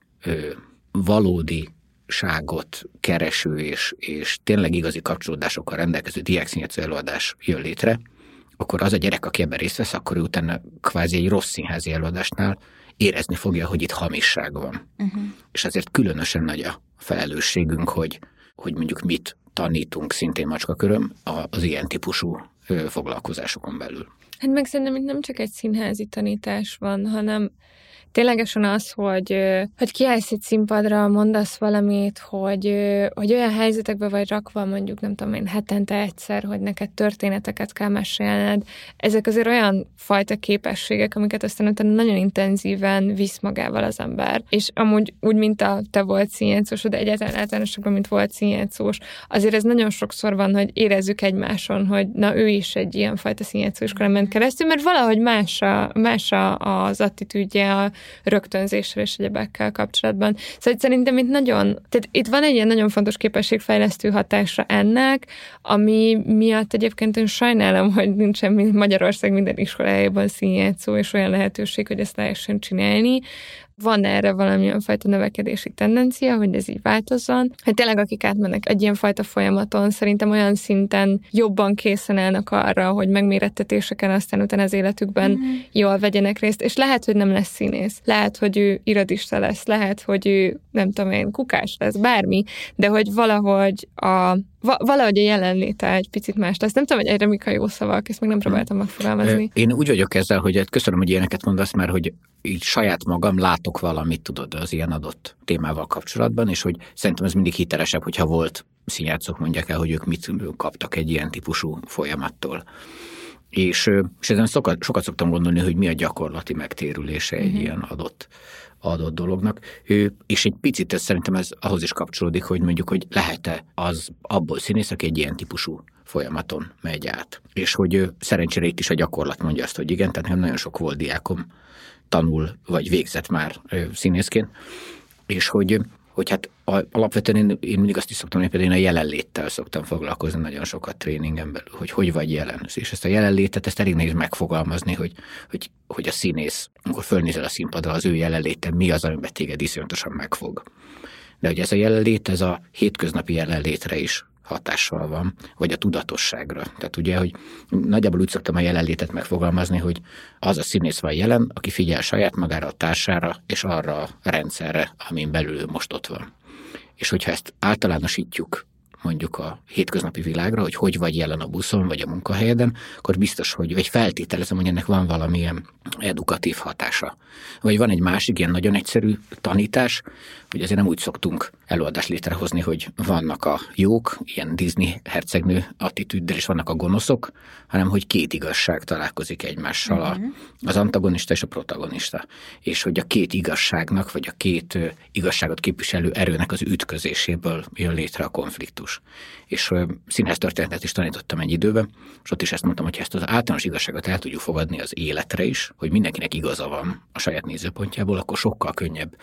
valódi ságot kereső és, és tényleg igazi kapcsolódásokkal rendelkező diákszínjátszó előadás jön létre, akkor az a gyerek, aki ebben részt vesz, akkor ő utána kvázi egy rossz színházi előadásnál érezni fogja, hogy itt hamisság van. Uh-huh. És ezért különösen nagy a felelősségünk, hogy, hogy mondjuk mit tanítunk szintén macskaköröm az ilyen típusú foglalkozásokon belül. Hát meg szerintem itt nem csak egy színházi tanítás van, hanem ténylegesen az, hogy, hogy kiállsz egy színpadra, mondasz valamit, hogy, hogy olyan helyzetekbe vagy rakva, mondjuk nem tudom én, hetente egyszer, hogy neked történeteket kell mesélned. Ezek azért olyan fajta képességek, amiket aztán utána nagyon intenzíven visz magával az ember. És amúgy úgy, mint a te volt színjátszós, de egyáltalán általánosabban, mint volt színjátszós, azért ez nagyon sokszor van, hogy érezzük egymáson, hogy na ő is egy ilyen fajta színjátszós ment keresztül, mert valahogy más, a, más a, az attitűdje a rögtönzéssel és egyebekkel kapcsolatban. Szóval szerintem itt nagyon, tehát itt van egy ilyen nagyon fontos képességfejlesztő hatása ennek, ami miatt egyébként én sajnálom, hogy nincsen Magyarország minden iskolájában színjátszó, és olyan lehetőség, hogy ezt lehessen csinálni van erre valamilyen fajta növekedési tendencia, hogy ez így változzon. Hát tényleg, akik átmennek egy ilyen fajta folyamaton, szerintem olyan szinten jobban készen állnak arra, hogy megmérettetéseken aztán utána az életükben mm-hmm. jól vegyenek részt, és lehet, hogy nem lesz színész, lehet, hogy ő irodista lesz, lehet, hogy ő, nem tudom én, kukás lesz, bármi, de hogy valahogy a valahogy a jelenléte egy picit más lesz. Nem tudom, hogy egyre mik a jó szavak, ezt még nem próbáltam megfogalmazni. Én úgy vagyok ezzel, hogy köszönöm, hogy ilyeneket mondasz, mert hogy így saját magam látok valamit, tudod, az ilyen adott témával kapcsolatban, és hogy szerintem ez mindig hitelesebb, hogyha volt színjátszók mondják el, hogy ők mit kaptak egy ilyen típusú folyamattól. És, és ezen sokat, sokat szoktam gondolni, hogy mi a gyakorlati megtérülése egy uh-huh. ilyen adott adott dolognak. Ő, és egy picit ez szerintem ez ahhoz is kapcsolódik, hogy mondjuk, hogy lehet-e az abból színész, aki egy ilyen típusú folyamaton megy át. És hogy szerencsére itt is a gyakorlat mondja azt, hogy igen, tehát nem nagyon sok volt diákom tanul, vagy végzett már színészként, és hogy hogy hát alapvetően én, én mindig azt is szoktam, hogy például én a jelenléttel szoktam foglalkozni nagyon sokat tréningen belül, hogy hogy vagy jelen. És ezt a jelenlétet, ezt elég nehéz megfogalmazni, hogy, hogy, hogy a színész, amikor fölnézel a színpadra, az ő jelenléte mi az, amiben téged iszonyatosan megfog. De hogy ez a jelenlét, ez a hétköznapi jelenlétre is hatással van, vagy a tudatosságra. Tehát ugye, hogy nagyjából úgy szoktam a jelenlétet megfogalmazni, hogy az a színész van jelen, aki figyel saját magára, a társára, és arra a rendszerre, amin belül most ott van. És hogyha ezt általánosítjuk mondjuk a hétköznapi világra, hogy hogy vagy jelen a buszon, vagy a munkahelyeden, akkor biztos, hogy, vagy feltételezem, hogy ennek van valamilyen edukatív hatása. Vagy van egy másik ilyen nagyon egyszerű tanítás, hogy azért nem úgy szoktunk előadást létrehozni, hogy vannak a jók, ilyen Disney hercegnő attitűddel, és vannak a gonoszok, hanem hogy két igazság találkozik egymással, uh-huh. az antagonista és a protagonista. És hogy a két igazságnak, vagy a két igazságot képviselő erőnek az ütközéséből jön létre a konfliktus. És színház történetet is tanítottam egy időben, és ott is ezt mondtam, hogy ezt az általános igazságot el tudjuk fogadni az életre is, hogy mindenkinek igaza van a saját nézőpontjából, akkor sokkal könnyebb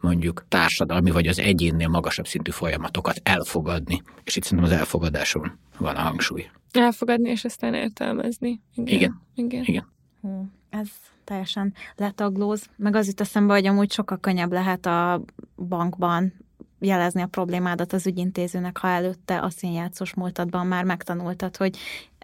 mondjuk társadalmi vagy az egyénnél magasabb szintű folyamatokat elfogadni. És itt szerintem az elfogadáson van a hangsúly. Elfogadni és aztán értelmezni. Igen. Igen. Igen. Igen. Hú, ez teljesen letaglóz. Meg az jut eszembe, hogy amúgy sokkal könnyebb lehet a bankban jelezni a problémádat az ügyintézőnek, ha előtte a színjátszós múltadban már megtanultad, hogy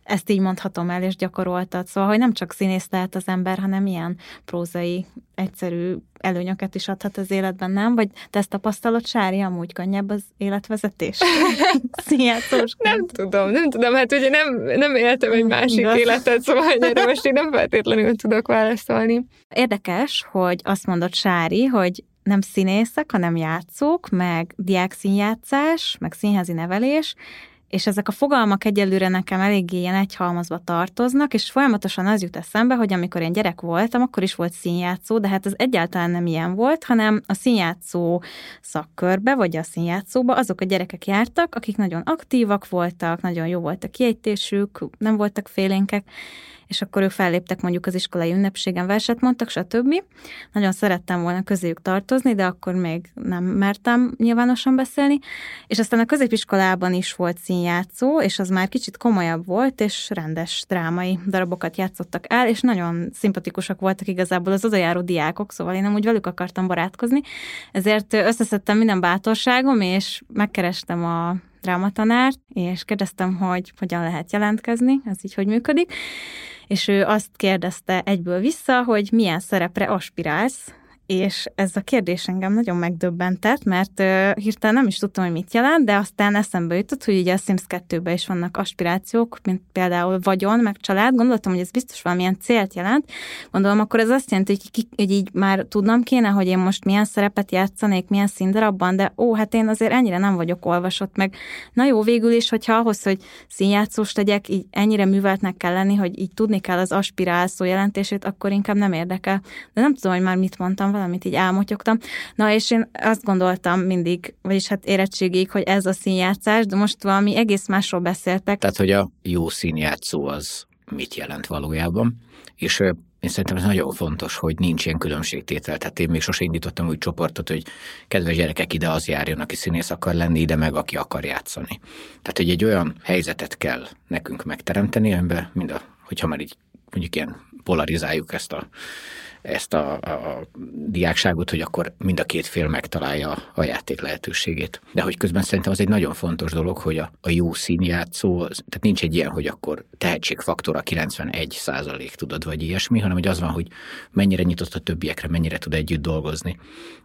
ezt így mondhatom el, és gyakoroltad. Szóval, hogy nem csak színész lehet az ember, hanem ilyen prózai, egyszerű előnyöket is adhat az életben, nem? Vagy te ezt tapasztalod, Sári, amúgy könnyebb az életvezetés? Színjátszós. Nem tudom, nem tudom, hát ugye nem, nem éltem egy másik Igaz. életet, szóval erre most én nem feltétlenül tudok válaszolni. Érdekes, hogy azt mondott Sári, hogy nem színészek, hanem játszók, meg diákszínjátszás, meg színházi nevelés, és ezek a fogalmak egyelőre nekem eléggé ilyen egyhalmazba tartoznak, és folyamatosan az jut eszembe, hogy amikor én gyerek voltam, akkor is volt színjátszó, de hát ez egyáltalán nem ilyen volt, hanem a színjátszó szakkörbe, vagy a színjátszóba azok a gyerekek jártak, akik nagyon aktívak voltak, nagyon jó volt a kiejtésük, nem voltak félénkek, és akkor ők felléptek mondjuk az iskolai ünnepségen, verset mondtak, stb. Nagyon szerettem volna közéjük tartozni, de akkor még nem mertem nyilvánosan beszélni. És aztán a középiskolában is volt színjátszó, és az már kicsit komolyabb volt, és rendes drámai darabokat játszottak el, és nagyon szimpatikusak voltak igazából az odajáró diákok, szóval én nem úgy velük akartam barátkozni. Ezért összeszedtem minden bátorságom, és megkerestem a drámatanárt, és kérdeztem, hogy hogyan lehet jelentkezni, ez így hogy működik és ő azt kérdezte egyből vissza, hogy milyen szerepre aspirálsz, és ez a kérdés engem nagyon megdöbbentett, mert uh, hirtelen nem is tudtam, hogy mit jelent, de aztán eszembe jutott, hogy ugye a Sims 2-ben is vannak aspirációk, mint például vagyon, meg család. Gondoltam, hogy ez biztos valamilyen célt jelent. Gondolom, akkor ez azt jelenti, hogy, ki, hogy így már tudnom kéne, hogy én most milyen szerepet játszanék, milyen színdarabban, de ó, hát én azért ennyire nem vagyok olvasott meg. Na jó, végül is, hogyha ahhoz, hogy színjátszós legyek, így ennyire műveltnek kell lenni, hogy így tudni kell az aspirál szó jelentését, akkor inkább nem érdekel. De nem tudom, hogy már mit mondtam valamit így álmotyogtam. Na, és én azt gondoltam mindig, vagyis hát érettségig, hogy ez a színjátszás, de most valami egész másról beszéltek. Tehát, hogy a jó színjátszó az mit jelent valójában, és én szerintem ez nagyon fontos, hogy nincs ilyen különbségtétel. Tehát én még sose indítottam úgy csoportot, hogy kedves gyerekek ide az járjon, aki színész akar lenni, ide meg aki akar játszani. Tehát, hogy egy olyan helyzetet kell nekünk megteremteni, amiben mind a, hogyha már így mondjuk ilyen polarizáljuk ezt a ezt a, a diákságot, hogy akkor mind a két fél megtalálja a játék lehetőségét. De hogy közben szerintem az egy nagyon fontos dolog, hogy a, a jó színjátszó, tehát nincs egy ilyen, hogy akkor tehetségfaktora 91 százalék tudod, vagy ilyesmi, hanem hogy az van, hogy mennyire nyitott a többiekre, mennyire tud együtt dolgozni,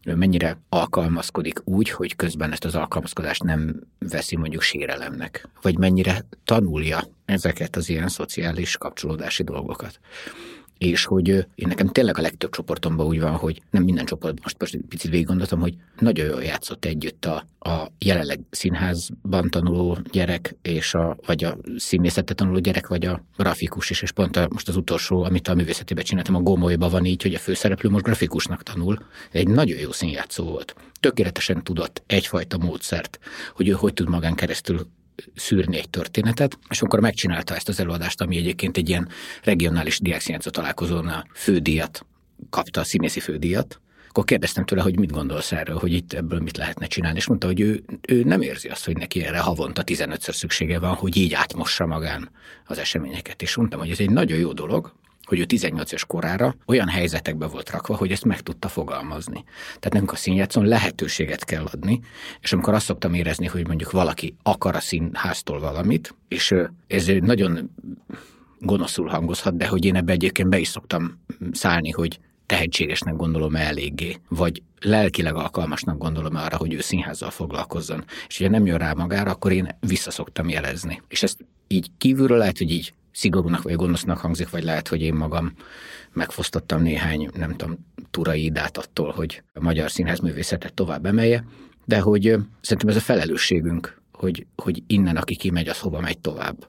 mennyire alkalmazkodik úgy, hogy közben ezt az alkalmazkodást nem veszi mondjuk sérelemnek, vagy mennyire tanulja ezeket az ilyen szociális kapcsolódási dolgokat és hogy én nekem tényleg a legtöbb csoportomban úgy van, hogy nem minden csoport, most, most egy picit végig gondoltam, hogy nagyon jól játszott együtt a, a jelenleg színházban tanuló gyerek, és a, vagy a színészetet tanuló gyerek, vagy a grafikus is, és pont a, most az utolsó, amit a művészetében csináltam, a Gomolyban van így, hogy a főszereplő most grafikusnak tanul. Egy nagyon jó színjátszó volt. Tökéletesen tudott egyfajta módszert, hogy ő hogy tud magán keresztül szűrni egy történetet, és akkor megcsinálta ezt az előadást, ami egyébként egy ilyen regionális diákszínjátszó találkozón a fődíjat kapta, a színészi fődíjat, akkor kérdeztem tőle, hogy mit gondolsz erről, hogy itt ebből mit lehetne csinálni, és mondta, hogy ő, ő nem érzi azt, hogy neki erre havonta 15-ször szüksége van, hogy így átmossa magán az eseményeket. És mondtam, hogy ez egy nagyon jó dolog, hogy ő 18 éves korára olyan helyzetekbe volt rakva, hogy ezt meg tudta fogalmazni. Tehát nekünk a színjátszón lehetőséget kell adni, és amikor azt szoktam érezni, hogy mondjuk valaki akar a színháztól valamit, és ez nagyon gonoszul hangozhat, de hogy én ebbe egyébként be is szoktam szállni, hogy tehetségesnek gondolom eléggé, vagy lelkileg alkalmasnak gondolom arra, hogy ő színházzal foglalkozzon. És ugye nem jön rá magára, akkor én visszaszoktam jelezni. És ezt így kívülről lehet, hogy így szigorúnak vagy gonosznak hangzik, vagy lehet, hogy én magam megfosztottam néhány, nem tudom, turai idát attól, hogy a magyar színházművészetet tovább emelje, de hogy szerintem ez a felelősségünk, hogy, hogy innen, aki kimegy, az hova megy tovább.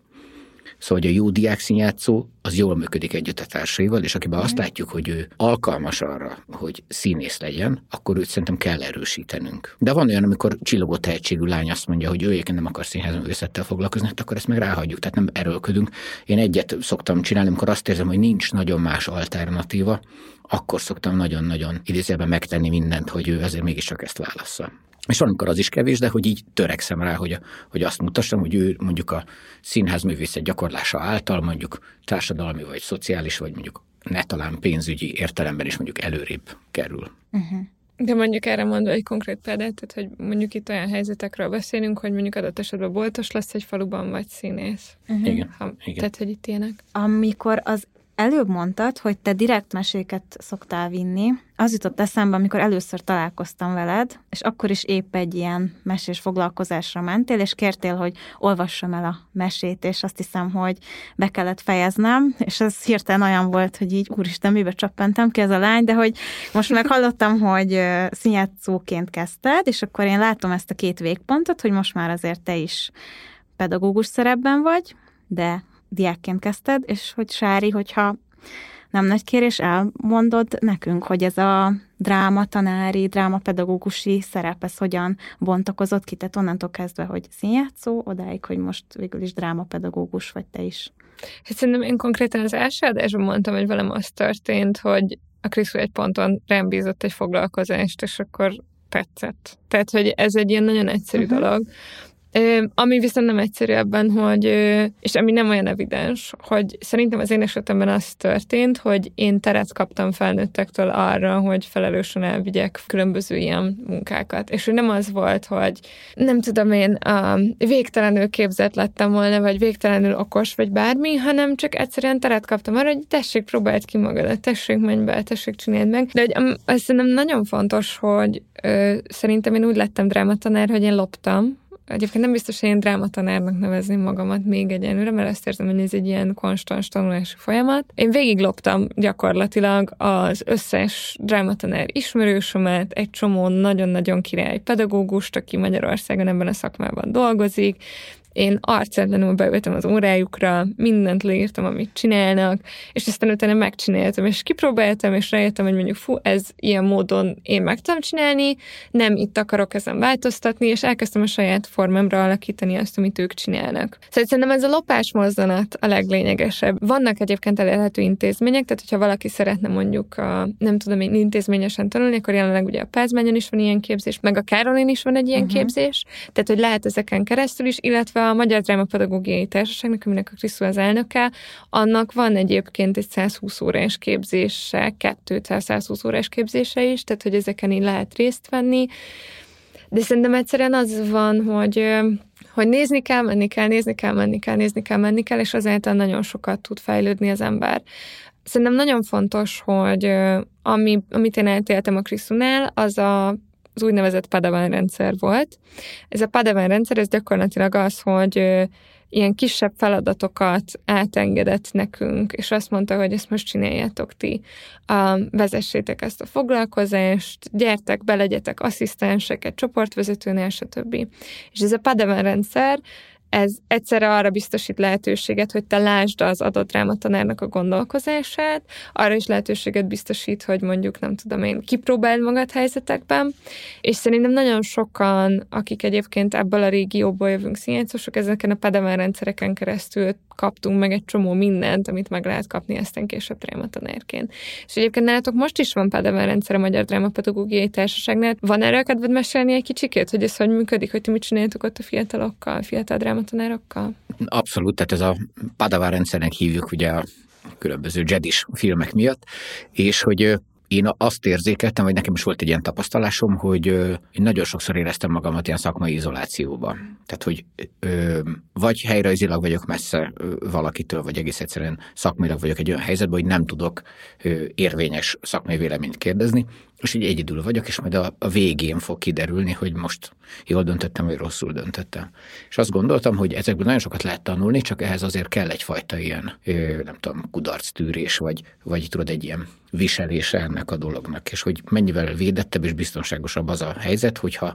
Szóval, hogy a jó diák színjátszó az jól működik együtt a társaival, és akiben azt látjuk, hogy ő alkalmas arra, hogy színész legyen, akkor őt szerintem kell erősítenünk. De van olyan, amikor csillogó tehetségű lány azt mondja, hogy ő egyébként nem akar színházművészettel foglalkozni, hát akkor ezt meg ráhagyjuk, tehát nem erőlködünk. Én egyet szoktam csinálni, amikor azt érzem, hogy nincs nagyon más alternatíva, akkor szoktam nagyon-nagyon idézőben megtenni mindent, hogy ő azért mégiscsak ezt válassza. És valamikor az is kevés, de hogy így törekszem rá, hogy, hogy azt mutassam, hogy ő mondjuk a színházművészet gyakorlása által mondjuk társadalmi, vagy szociális, vagy mondjuk ne talán pénzügyi értelemben is mondjuk előrébb kerül. Uh-huh. De mondjuk erre mondva egy konkrét példát, tehát hogy mondjuk itt olyan helyzetekről beszélünk, hogy mondjuk adott esetben boltos lesz egy faluban, vagy színész. Uh-huh. Igen, ha, igen. Tehát, hogy itt ilyenek. Amikor az Előbb mondtad, hogy te direkt meséket szoktál vinni. Az jutott eszembe, amikor először találkoztam veled, és akkor is épp egy ilyen mesés foglalkozásra mentél, és kértél, hogy olvassam el a mesét, és azt hiszem, hogy be kellett fejeznem, és ez hirtelen olyan volt, hogy így, úristen, mibe csappentem ki ez a lány, de hogy most meg hallottam, hogy színjátszóként kezdted, és akkor én látom ezt a két végpontot, hogy most már azért te is pedagógus szerepben vagy, de diákként kezdted, és hogy Sári, hogyha nem nagy kérés, elmondod nekünk, hogy ez a dráma tanári, drámapedagógusi szerep, ez hogyan bontakozott ki, tehát onnantól kezdve, hogy színjátszó, odáig, hogy most végül is drámapedagógus vagy te is. Hát szerintem én konkrétan az első adásban mondtam, hogy velem az történt, hogy a Krisztó egy ponton rám bízott egy foglalkozást, és akkor tetszett. Tehát, hogy ez egy ilyen nagyon egyszerű uh-huh. dolog. Ami viszont nem egyszerű ebben, hogy, és ami nem olyan evidens, hogy szerintem az én esetemben az történt, hogy én teret kaptam felnőttektől arra, hogy felelősen elvigyek különböző ilyen munkákat. És hogy nem az volt, hogy nem tudom én, végtelenül képzett lettem volna, vagy végtelenül okos, vagy bármi, hanem csak egyszerűen teret kaptam arra, hogy tessék, próbáld ki magadat, tessék, menj be, tessék, csináld meg. De hogy ez szerintem nagyon fontos, hogy ö, szerintem én úgy lettem drámatanár, hogy én loptam, Egyébként nem biztos, hogy én drámatanárnak nevezném magamat még egyenlőre, mert azt érzem, hogy ez egy ilyen konstans tanulási folyamat. Én végigloptam gyakorlatilag az összes drámatanár ismerősömet, egy csomó nagyon-nagyon király pedagógust, aki Magyarországon ebben a szakmában dolgozik, én arcátlanul beültem az órájukra, mindent leírtam, amit csinálnak, és aztán utána megcsináltam, és kipróbáltam, és rájöttem, hogy mondjuk fú, ez ilyen módon én meg tudom csinálni, nem itt akarok ezen változtatni, és elkezdtem a saját formámra alakítani azt, amit ők csinálnak. Szóval szerintem ez a lopás mozzanat a leglényegesebb. Vannak egyébként elérhető intézmények, tehát hogyha valaki szeretne mondjuk, a, nem tudom én intézményesen tanulni, akkor jelenleg ugye a Pázmányon is van ilyen képzés, meg a Károlin is van egy ilyen uh-huh. képzés, tehát hogy lehet ezeken keresztül is, illetve a Magyar Drámapedagógiai Társaságnak, aminek a Krisztó az elnöke, annak van egyébként egy 120 órás képzése, 200-120 órás képzése is, tehát hogy ezeken így lehet részt venni. De szerintem egyszerűen az van, hogy hogy nézni kell, menni kell, nézni kell, menni kell, nézni kell, menni kell, és azáltal nagyon sokat tud fejlődni az ember. Szerintem nagyon fontos, hogy ami, amit én eltéltem a Krisztunál, az a az úgynevezett Padawan rendszer volt. Ez a Padawan rendszer, ez gyakorlatilag az, hogy ilyen kisebb feladatokat átengedett nekünk, és azt mondta, hogy ezt most csináljátok ti. Um, vezessétek ezt a foglalkozást, gyertek, belegyetek asszisztenseket, csoportvezetőnél, stb. És ez a Padawan rendszer, ez egyszerre arra biztosít lehetőséget, hogy te lásd az adott drámatanárnak a gondolkozását, arra is lehetőséget biztosít, hogy mondjuk, nem tudom én, kipróbáld magad helyzetekben, és szerintem nagyon sokan, akik egyébként ebből a régióból jövünk színjátszósok, ezeken a pedemen rendszereken keresztül kaptunk meg egy csomó mindent, amit meg lehet kapni aztán később drámatanárként. És egyébként nálatok most is van pedemen rendszer a Magyar Drámapedagógiai Társaságnál. Van erről kedved mesélni egy kicsikét, hogy ez hogy működik, hogy ti mit csináltok ott a fiatalokkal, fiatal dráma drámatanárokkal? Abszolút, tehát ez a Padavá rendszernek hívjuk ugye a különböző jedis filmek miatt, és hogy én azt érzékeltem, vagy nekem is volt egy ilyen tapasztalásom, hogy én nagyon sokszor éreztem magamat ilyen szakmai izolációban. Tehát, hogy ö, vagy helyrajzilag vagyok messze valakitől, vagy egész egyszerűen szakmailag vagyok egy olyan helyzetben, hogy nem tudok érvényes szakmai véleményt kérdezni, és így egyedül vagyok, és majd a, a végén fog kiderülni, hogy most jól döntöttem, vagy rosszul döntöttem. És azt gondoltam, hogy ezekből nagyon sokat lehet tanulni, csak ehhez azért kell egyfajta ilyen, nem tudom, kudarctűrés, vagy, vagy tudod, egy ilyen viselése ennek a dolognak, és hogy mennyivel védettebb és biztonságosabb az a helyzet, hogyha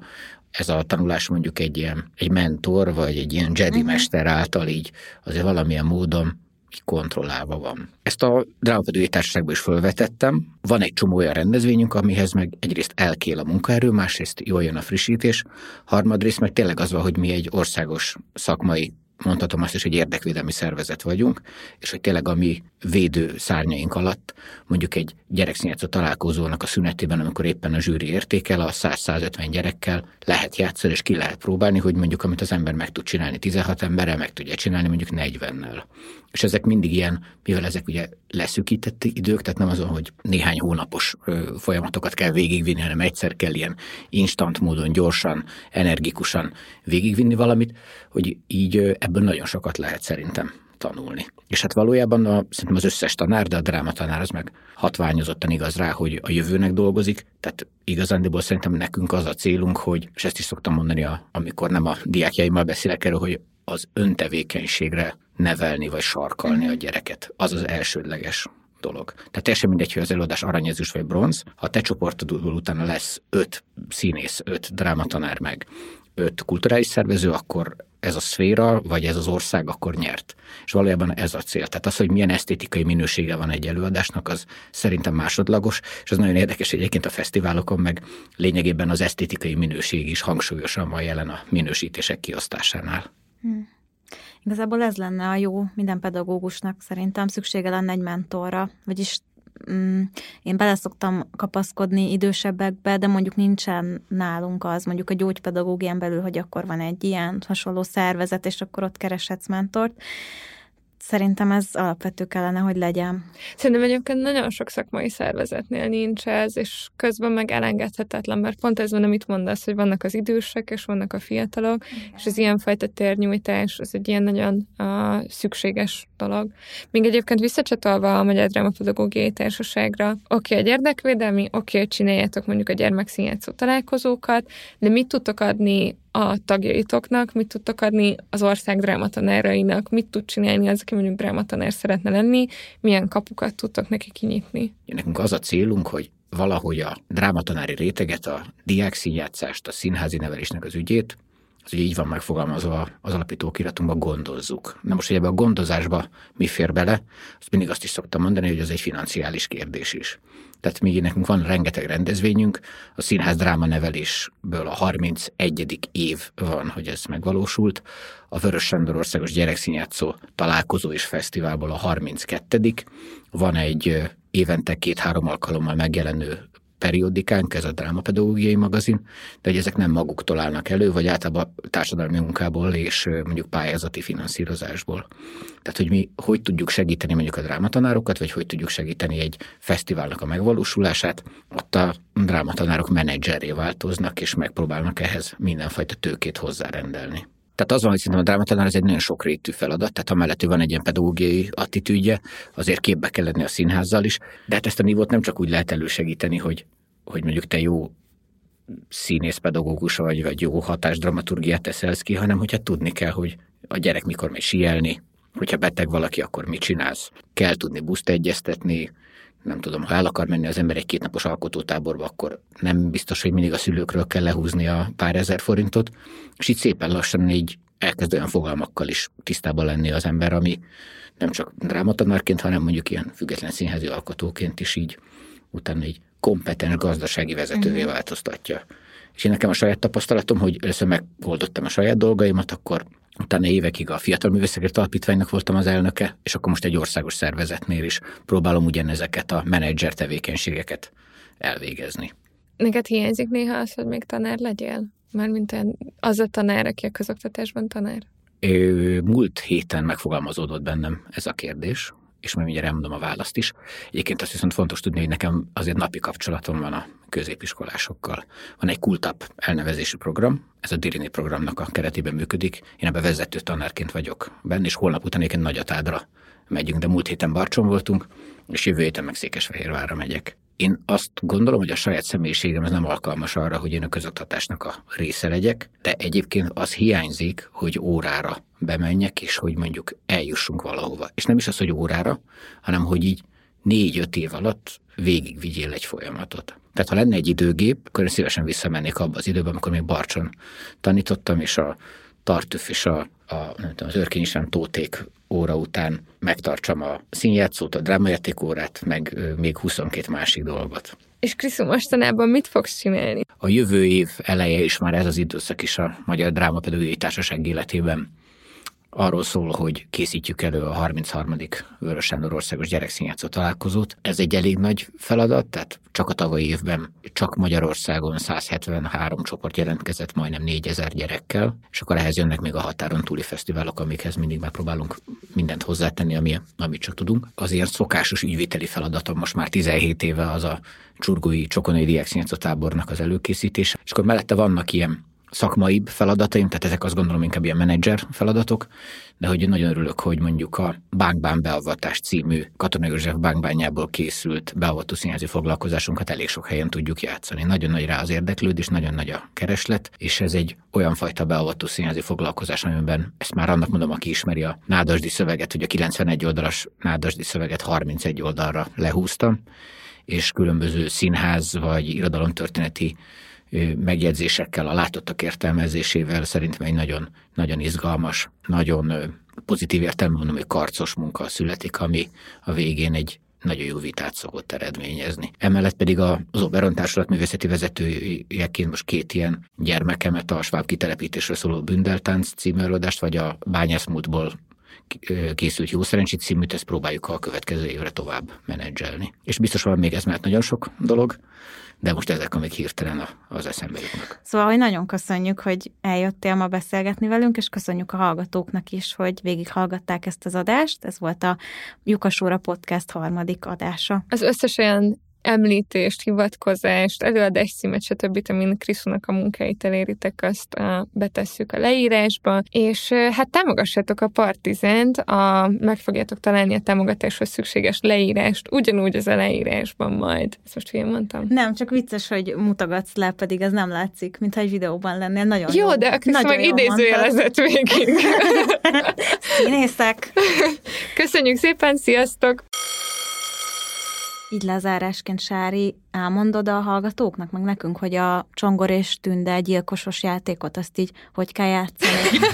ez a tanulás mondjuk egy ilyen egy mentor, vagy egy ilyen Jedi uh-huh. mester által így azért valamilyen módon kontrollálva van. Ezt a drámapedői társaságban is felvetettem. Van egy csomó olyan rendezvényünk, amihez meg egyrészt elkél a munkaerő, másrészt jól jön a frissítés, harmadrészt meg tényleg az van, hogy mi egy országos szakmai mondhatom azt is, hogy érdekvédelmi szervezet vagyunk, és hogy tényleg a mi védő szárnyaink alatt mondjuk egy gyerekszínjátszó találkozónak a szünetében, amikor éppen a zsűri értékel, a 100-150 gyerekkel lehet játszani, és ki lehet próbálni, hogy mondjuk amit az ember meg tud csinálni 16 emberrel, meg tudja csinálni mondjuk 40-nel. És ezek mindig ilyen, mivel ezek ugye leszűkített idők, tehát nem azon, hogy néhány hónapos folyamatokat kell végigvinni, hanem egyszer kell ilyen instant módon, gyorsan, energikusan végigvinni valamit, hogy így ebből nagyon sokat lehet szerintem tanulni. És hát valójában a, szerintem az összes tanár, de a drámatanár az meg hatványozottan igaz rá, hogy a jövőnek dolgozik, tehát igazándiból szerintem nekünk az a célunk, hogy, és ezt is szoktam mondani, a, amikor nem a diákjaimmal beszélek erről, hogy az öntevékenységre nevelni vagy sarkalni a gyereket. Az az elsődleges dolog. Tehát teljesen mindegy, hogy az előadás aranyezős vagy bronz, ha a te csoportodból utána lesz öt színész, öt drámatanár meg, öt kulturális szervező, akkor ez a szféra, vagy ez az ország akkor nyert. És valójában ez a cél. Tehát az, hogy milyen esztétikai minősége van egy előadásnak, az szerintem másodlagos, és az nagyon érdekes, egyébként a fesztiválokon meg lényegében az esztétikai minőség is hangsúlyosan van jelen a minősítések kiosztásánál. Hmm. Igazából ez lenne a jó minden pedagógusnak szerintem szüksége lenne egy mentorra, vagyis mm, én beleszoktam kapaszkodni idősebbekbe, de mondjuk nincsen nálunk az, mondjuk a gyógypedagógián belül, hogy akkor van egy ilyen hasonló szervezet, és akkor ott kereshetsz mentort. Szerintem ez alapvető kellene, hogy legyen. Szerintem egyébként nagyon sok szakmai szervezetnél nincs ez, és közben meg elengedhetetlen, mert pont ez van, amit mondasz, hogy vannak az idősek, és vannak a fiatalok, Igen. és az ilyenfajta térnyújtás, az egy ilyen nagyon uh, szükséges dolog. Még egyébként visszacsatolva a Magyar Drámapedagógiai Társaságra, oké, okay, egy érdekvédelmi, oké, okay, csináljátok mondjuk a gyermekszínjátszó találkozókat, de mit tudtok adni a tagjaitoknak, mit tudtok adni az ország drámatanárainak, mit tud csinálni az, aki mondjuk drámatanár szeretne lenni, milyen kapukat tudtok neki kinyitni. Nekünk az a célunk, hogy valahogy a drámatanári réteget, a diákszínjátszást, a színházi nevelésnek az ügyét, az ugye így van megfogalmazva az alapító kiratunkban, gondozzuk. Na most, hogy ebbe a gondozásba mi fér bele, azt mindig azt is szoktam mondani, hogy az egy financiális kérdés is. Tehát mi nekünk van rengeteg rendezvényünk, a színház dráma nevelésből a 31. év van, hogy ez megvalósult, a Vörös Sándor Országos Gyerekszínjátszó találkozó és fesztiválból a 32. Van egy évente két-három alkalommal megjelenő periódikánk, ez a drámapedagógiai magazin, de hogy ezek nem maguktól állnak elő, vagy általában társadalmi munkából és mondjuk pályázati finanszírozásból. Tehát, hogy mi hogy tudjuk segíteni mondjuk a drámatanárokat, vagy hogy tudjuk segíteni egy fesztiválnak a megvalósulását, ott a drámatanárok menedzseré változnak, és megpróbálnak ehhez mindenfajta tőkét hozzárendelni. Tehát az van, hogy szerintem a drámatanár ez egy nagyon sokrétű feladat, tehát amellett, hogy van egy ilyen pedagógiai attitűdje, azért képbe kell lenni a színházzal is, de hát ezt a nívót nem csak úgy lehet elősegíteni, hogy, hogy mondjuk te jó színész pedagógus vagy, vagy jó hatásdramaturgiát teszelsz ki, hanem hogyha tudni kell, hogy a gyerek mikor megy sielni, hogyha beteg valaki, akkor mit csinálsz. Kell tudni buszt egyeztetni, nem tudom, ha el akar menni az ember egy kétnapos alkotótáborba, akkor nem biztos, hogy mindig a szülőkről kell lehúzni a pár ezer forintot, és így szépen lassan így elkezd olyan fogalmakkal is tisztában lenni az ember, ami nem csak drámatanárként, hanem mondjuk ilyen független színházi alkotóként is így utána egy kompetens gazdasági vezetővé uh-huh. változtatja. És én nekem a saját tapasztalatom, hogy először megoldottam a saját dolgaimat, akkor utána évekig a Fiatal Művészekért Alapítványnak voltam az elnöke, és akkor most egy országos szervezetnél is próbálom ugyanezeket a menedzser tevékenységeket elvégezni. Neked hiányzik néha az, hogy még tanár legyél? Mármint az a tanár, aki a közoktatásban tanár? Múlt héten megfogalmazódott bennem ez a kérdés, és majd mindjárt elmondom a választ is. Egyébként azt viszont fontos tudni, hogy nekem azért napi kapcsolatom van a középiskolásokkal. Van egy Kultap elnevezésű program, ez a Dirini programnak a keretében működik. Én ebben vezető tanárként vagyok benne, és holnap után egyébként Nagyatádra megyünk, de múlt héten Barcson voltunk, és jövő héten meg Székesfehérvárra megyek. Én azt gondolom, hogy a saját személyiségem ez nem alkalmas arra, hogy én a közoktatásnak a része legyek, de egyébként az hiányzik, hogy órára bemenjek, és hogy mondjuk eljussunk valahova. És nem is az, hogy órára, hanem hogy így négy-öt év alatt végig vigyél egy folyamatot. Tehát ha lenne egy időgép, akkor én szívesen visszamennék abba az időben, amikor még Barcson tanítottam, és a Tartüf és a, a nem tudom, az Örkény István Tóték óra után megtartsam a színjátszót, a drámajáték órát, meg még 22 másik dolgot. És Krisztus, mostanában mit fogsz csinálni? A jövő év eleje is már ez az időszak is a Magyar Drámapedagógiai Társaság életében arról szól, hogy készítjük elő a 33. Vörös Sándor Országos Gyerekszínjátszó találkozót. Ez egy elég nagy feladat, tehát csak a tavalyi évben csak Magyarországon 173 csoport jelentkezett majdnem 4000 gyerekkel, és akkor ehhez jönnek még a határon túli fesztiválok, amikhez mindig megpróbálunk mindent hozzátenni, ami, amit csak tudunk. Az ilyen szokásos ügyvételi feladatom most már 17 éve az a Csurgói Csokonai Diák tábornak az előkészítése, és akkor mellette vannak ilyen szakmaibb feladataim, tehát ezek azt gondolom inkább ilyen menedzser feladatok, de hogy nagyon örülök, hogy mondjuk a Bánkbán beavatás című Katonai József bánkbányából készült beavató színházi foglalkozásunkat elég sok helyen tudjuk játszani. Nagyon nagy rá az érdeklődés, nagyon nagy a kereslet, és ez egy olyan fajta beavató színházi foglalkozás, amiben ezt már annak mondom, aki ismeri a nádasdi szöveget, hogy a 91 oldalas nádasdi szöveget 31 oldalra lehúztam, és különböző színház vagy irodalomtörténeti megjegyzésekkel, a látottak értelmezésével szerintem egy nagyon, nagyon izgalmas, nagyon pozitív értelemben mondom, hogy karcos munka születik, ami a végén egy nagyon jó vitát szokott eredményezni. Emellett pedig az Oberon Társulat művészeti vezetőjeként most két ilyen gyermekemet, a Schwab kitelepítésről szóló Bündeltánc című előadást, vagy a Bányászmúltból készült Jó Szerencsét címűt, ezt próbáljuk a következő évre tovább menedzselni. És biztos van még ez, mert nagyon sok dolog, de most ezek, amik hirtelen az eszembe jutnak. Szóval, hogy nagyon köszönjük, hogy eljöttél ma beszélgetni velünk, és köszönjük a hallgatóknak is, hogy végighallgatták ezt az adást. Ez volt a Lyukasóra Podcast harmadik adása. Az összes olyan említést, hivatkozást, előadás címet, stb., amin Kriszónak a munkáit eléritek, azt a, betesszük a leírásba, és hát támogassátok a Partizent, a, meg fogjátok találni a támogatáshoz szükséges leírást, ugyanúgy az a leírásban majd. Ezt most én mondtam? Nem, csak vicces, hogy mutogatsz le, pedig ez nem látszik, mintha egy videóban lennél. Nagyon jó, jó de akkor meg idézőjelezett végig. Színészek! Köszönjük szépen, sziasztok! Így lezárásként, Sári, elmondod a hallgatóknak, meg nekünk, hogy a Csongor és Tünde gyilkosos játékot, azt így hogy kell játszani?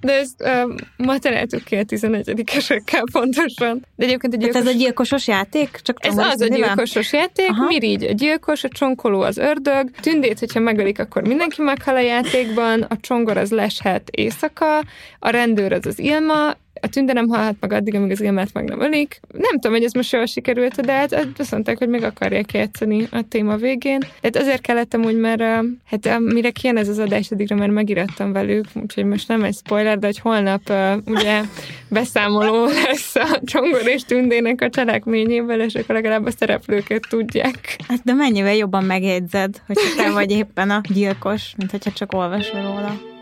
De ezt uh, ma találtuk ki a 11-esekkel pontosan. De egyébként a gyilkos... Tehát ez a gyilkosos játék? Csak ez az a gyilkosos játék, Aha. Mirigy a gyilkos, a csonkoló az ördög, tündét, hogyha megölik, akkor mindenki meghal a játékban, a csongor az leshet éjszaka, a rendőr az az Ilma, a tünde nem halhat meg addig, amíg az ilmát meg nem ölik. Nem tudom, hogy ez most jól sikerült, de hát azt mondták, hogy még akarják játszani a téma végén. Tehát azért kellettem úgy, mert hát mire kijön ez az adás, addigra már megirattam velük, úgyhogy most nem egy spoiler, de hogy holnap ugye beszámoló lesz a Csongor és Tündének a cselekményével, és akkor legalább a szereplőket tudják. Hát de mennyivel jobban megjegyzed, hogy te vagy éppen a gyilkos, mint hogyha csak olvasol róla.